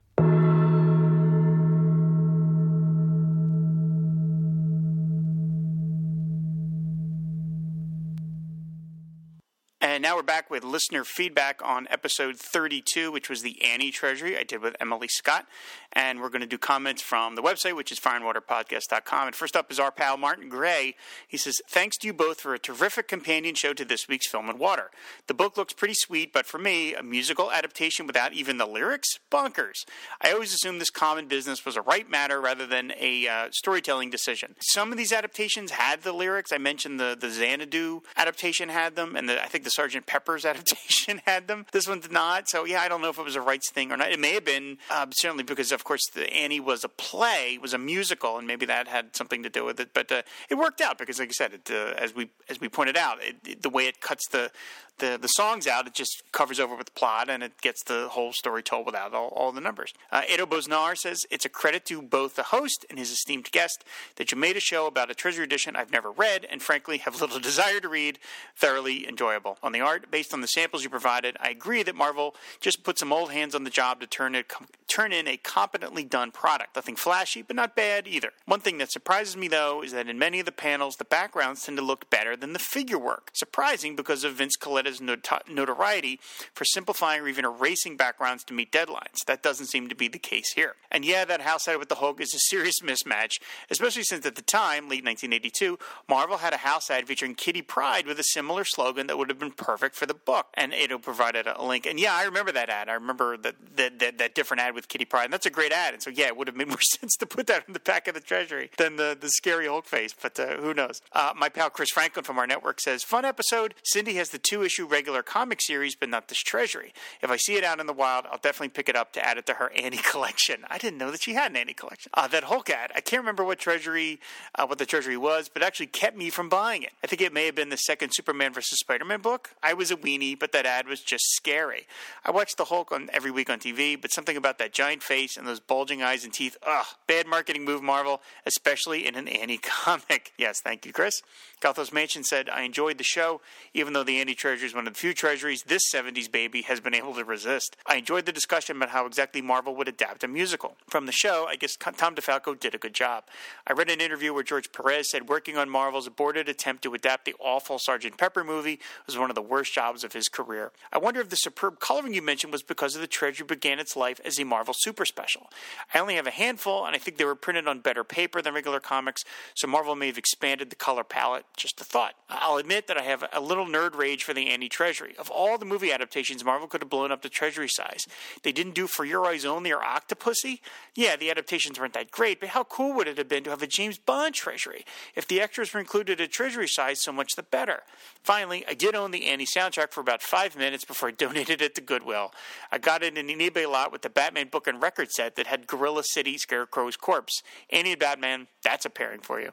And now we're back with listener feedback on episode 32, which was the Annie Treasury I did with Emily Scott. And we're going to do comments from the website, which is fireandwaterpodcast.com. And first up is our pal Martin Gray. He says, Thanks to you both for a terrific companion show to this week's Film and Water. The book looks pretty sweet, but for me, a musical adaptation without even the lyrics? Bonkers. I always assumed this common business was a right matter rather than a uh, storytelling decision. Some of these adaptations had the lyrics. I mentioned the, the Xanadu adaptation had them, and the, I think the Sergeant Pepper's adaptation had them. This one did not. So yeah, I don't know if it was a rights thing or not. It may have been uh, certainly because, of course, the Annie was a play, was a musical, and maybe that had something to do with it. But uh, it worked out because, like I said, it, uh, as we as we pointed out, it, it, the way it cuts the the, the songs out, it just covers over with the plot and it gets the whole story told without all, all the numbers. Uh, Edo Bosnar says it's a credit to both the host and his esteemed guest that you made a show about a treasure edition I've never read and frankly have little desire to read. Thoroughly enjoyable. On the art, based on the samples you provided, I agree that Marvel just put some old hands on the job to turn it turn in a competently done product. Nothing flashy, but not bad either. One thing that surprises me though is that in many of the panels, the backgrounds tend to look better than the figure work. Surprising because of Vince Colletta's not- notoriety for simplifying or even erasing backgrounds to meet deadlines. That doesn't seem to be the case here. And yeah, that house side with the Hulk is a serious mismatch, especially since at the time, late 1982, Marvel had a house ad featuring Kitty Pryde with a similar slogan that would have been perfect for the book. And Edo provided a link. And yeah, I remember that ad. I remember that that, that, different ad with Kitty Pryde. And that's a great ad. And so yeah, it would have made more sense to put that on the back of the Treasury than the, the scary Hulk face. But uh, who knows? Uh, my pal Chris Franklin from our network says, fun episode. Cindy has the two issue regular comic series, but not this Treasury. If I see it out in the wild, I'll definitely pick it up to add it to her Annie collection. I didn't know that she had an Annie collection. Uh, that Hulk ad, I can't remember what Treasury, uh, what the Treasury was, but actually kept me from buying it. I think it may have been the second Superman versus Spider-Man book. I was a weenie, but that ad was just scary. I watched the Hulk on every week on TV, but something about that giant face and those bulging eyes and teeth, ugh, bad marketing move, Marvel, especially in an Annie comic. Yes, thank you, Chris. Gothos Mansion said, I enjoyed the show, even though the Annie Treasury is one of the few treasuries this 70s baby has been able to resist. I enjoyed the discussion about how exactly Marvel would adapt a musical. From the show, I guess Tom DeFalco did a good job. I read an interview where George Perez said working on Marvel's aborted attempt to adapt the awful Sgt. Pepper movie was one of the worst jobs of his career. I wonder if the superb coloring you mentioned was because of the treasury began its life as a Marvel super special. I only have a handful, and I think they were printed on better paper than regular comics, so Marvel may have expanded the color palette. Just a thought. I'll admit that I have a little nerd rage for the Annie Treasury. Of all the movie adaptations, Marvel could have blown up the Treasury size. They didn't do For Your Eyes Only or Octopussy. Yeah, the adaptations weren't that great, but how cool would it have been to have a James Bond Treasury? If the extras were included at Treasury size, so much the better. Finally, I did own the Annie soundtrack for about five minutes before I donated it to Goodwill. I got it in an eBay lot with the Batman book and record set that had Gorilla City Scarecrow's corpse. Annie and Batman, that's a pairing for you.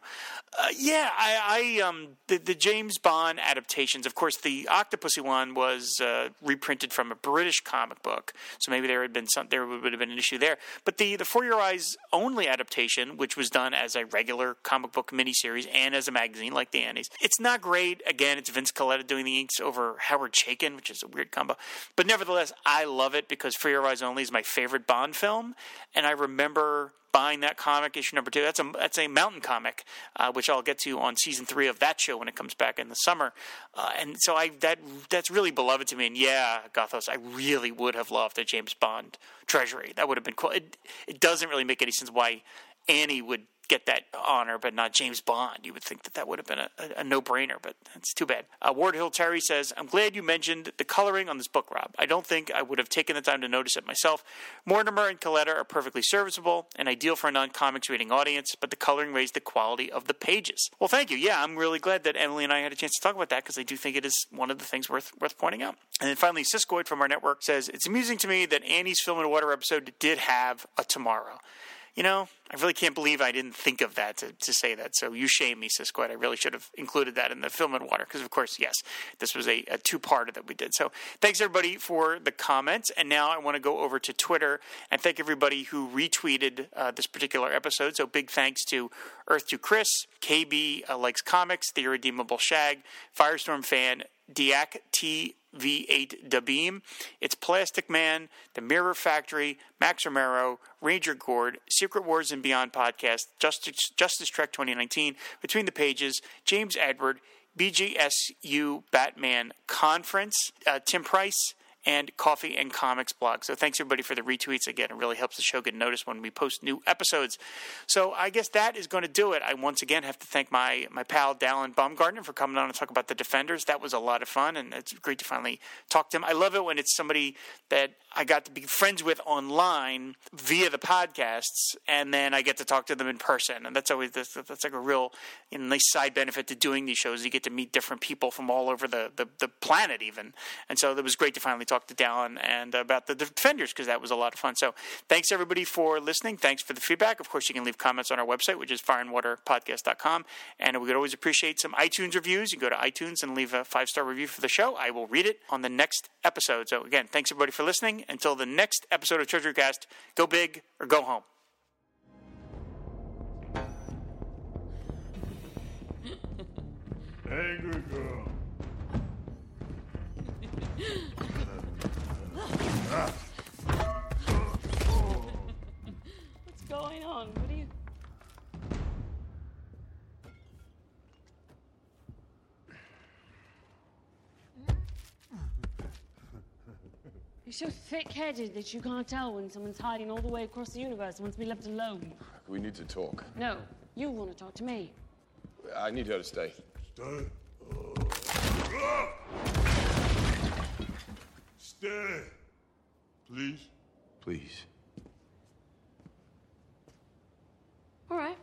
Uh, yeah, I, I um, the, the James Bond adaptations. Of course, the Octopussy one was uh, reprinted from a British comic book, so maybe there had been some. There would have been an issue there. But the the For Your Eyes only adaptation, which was done as a regular comic book miniseries and as a magazine like the Annies, it's not great. Again, it's Vince Colletta doing the inks over Howard Chaykin, which is a weird combo. But nevertheless, I love it because For Your Eyes Only is my favorite Bond film, and I remember buying that comic issue number two. That's a that's a mountain comic, uh, which I'll get to on season three of that show when it comes back in the summer. Uh, and so I that that's really beloved to me. And yeah, Gothos, I really would have loved a James Bond treasury. That would have been cool. It, it doesn't really make any sense why Annie would get that honor, but not James Bond. You would think that that would have been a, a, a no brainer, but it's too bad. Uh, Ward Hill Terry says, I'm glad you mentioned the coloring on this book, Rob. I don't think I would have taken the time to notice it myself. Mortimer and Colletta are perfectly serviceable and ideal for a non comics reading audience, but the coloring raised the quality of the pages. Well, thank you. Yeah, I'm really glad that Emily and I had a chance to talk about that because I do think it is one of the things worth worth pointing out. And then finally, Siskoid from our network says, It's amusing to me that Annie's Film and Water episode did have a tomorrow you know, I really can't believe I didn't think of that to, to say that. So you shame me, Siskoid. I really should have included that in the film and water because, of course, yes, this was a, a two-parter that we did. So thanks everybody for the comments. And now I want to go over to Twitter and thank everybody who retweeted uh, this particular episode. So big thanks to Earth to Chris, KB uh, likes comics, the irredeemable Shag, Firestorm fan, Diak T V8 Dabim. It's Plastic Man, The Mirror Factory, Max Romero, Ranger Gord, Secret Wars and Beyond podcast, Justice, Justice Trek 2019, Between the Pages, James Edward, BGSU Batman Conference, uh, Tim Price, and Coffee and Comics blog. So thanks everybody for the retweets. Again, it really helps the show get noticed when we post new episodes. So I guess that is going to do it. I once again have to thank my my pal Dallan Baumgarten for coming on and talk about the Defenders. That was a lot of fun, and it's great to finally talk to him. I love it when it's somebody that I got to be friends with online via the podcasts, and then I get to talk to them in person, and that's always that's, that's like a real you know, nice side benefit to doing these shows. You get to meet different people from all over the, the, the planet, even, and so it was great to finally talk to Dallan and about the Defenders because that was a lot of fun. So thanks everybody for listening. Thanks for the feedback. Of course, you can leave comments on our website, which is fireandwaterpodcast.com, and we would always appreciate some iTunes reviews. You can go to iTunes and leave a five star review for the show. I will read it on the next episode. So again, thanks everybody for listening until the next episode of Treasury Cast, go big or go home. Angry girl. What's going on? What are you. You're so thick headed that you can't tell when someone's hiding all the way across the universe and wants to be left alone. We need to talk. No, you want to talk to me. I need her to stay. Stay. Stay. Please. Please. All right.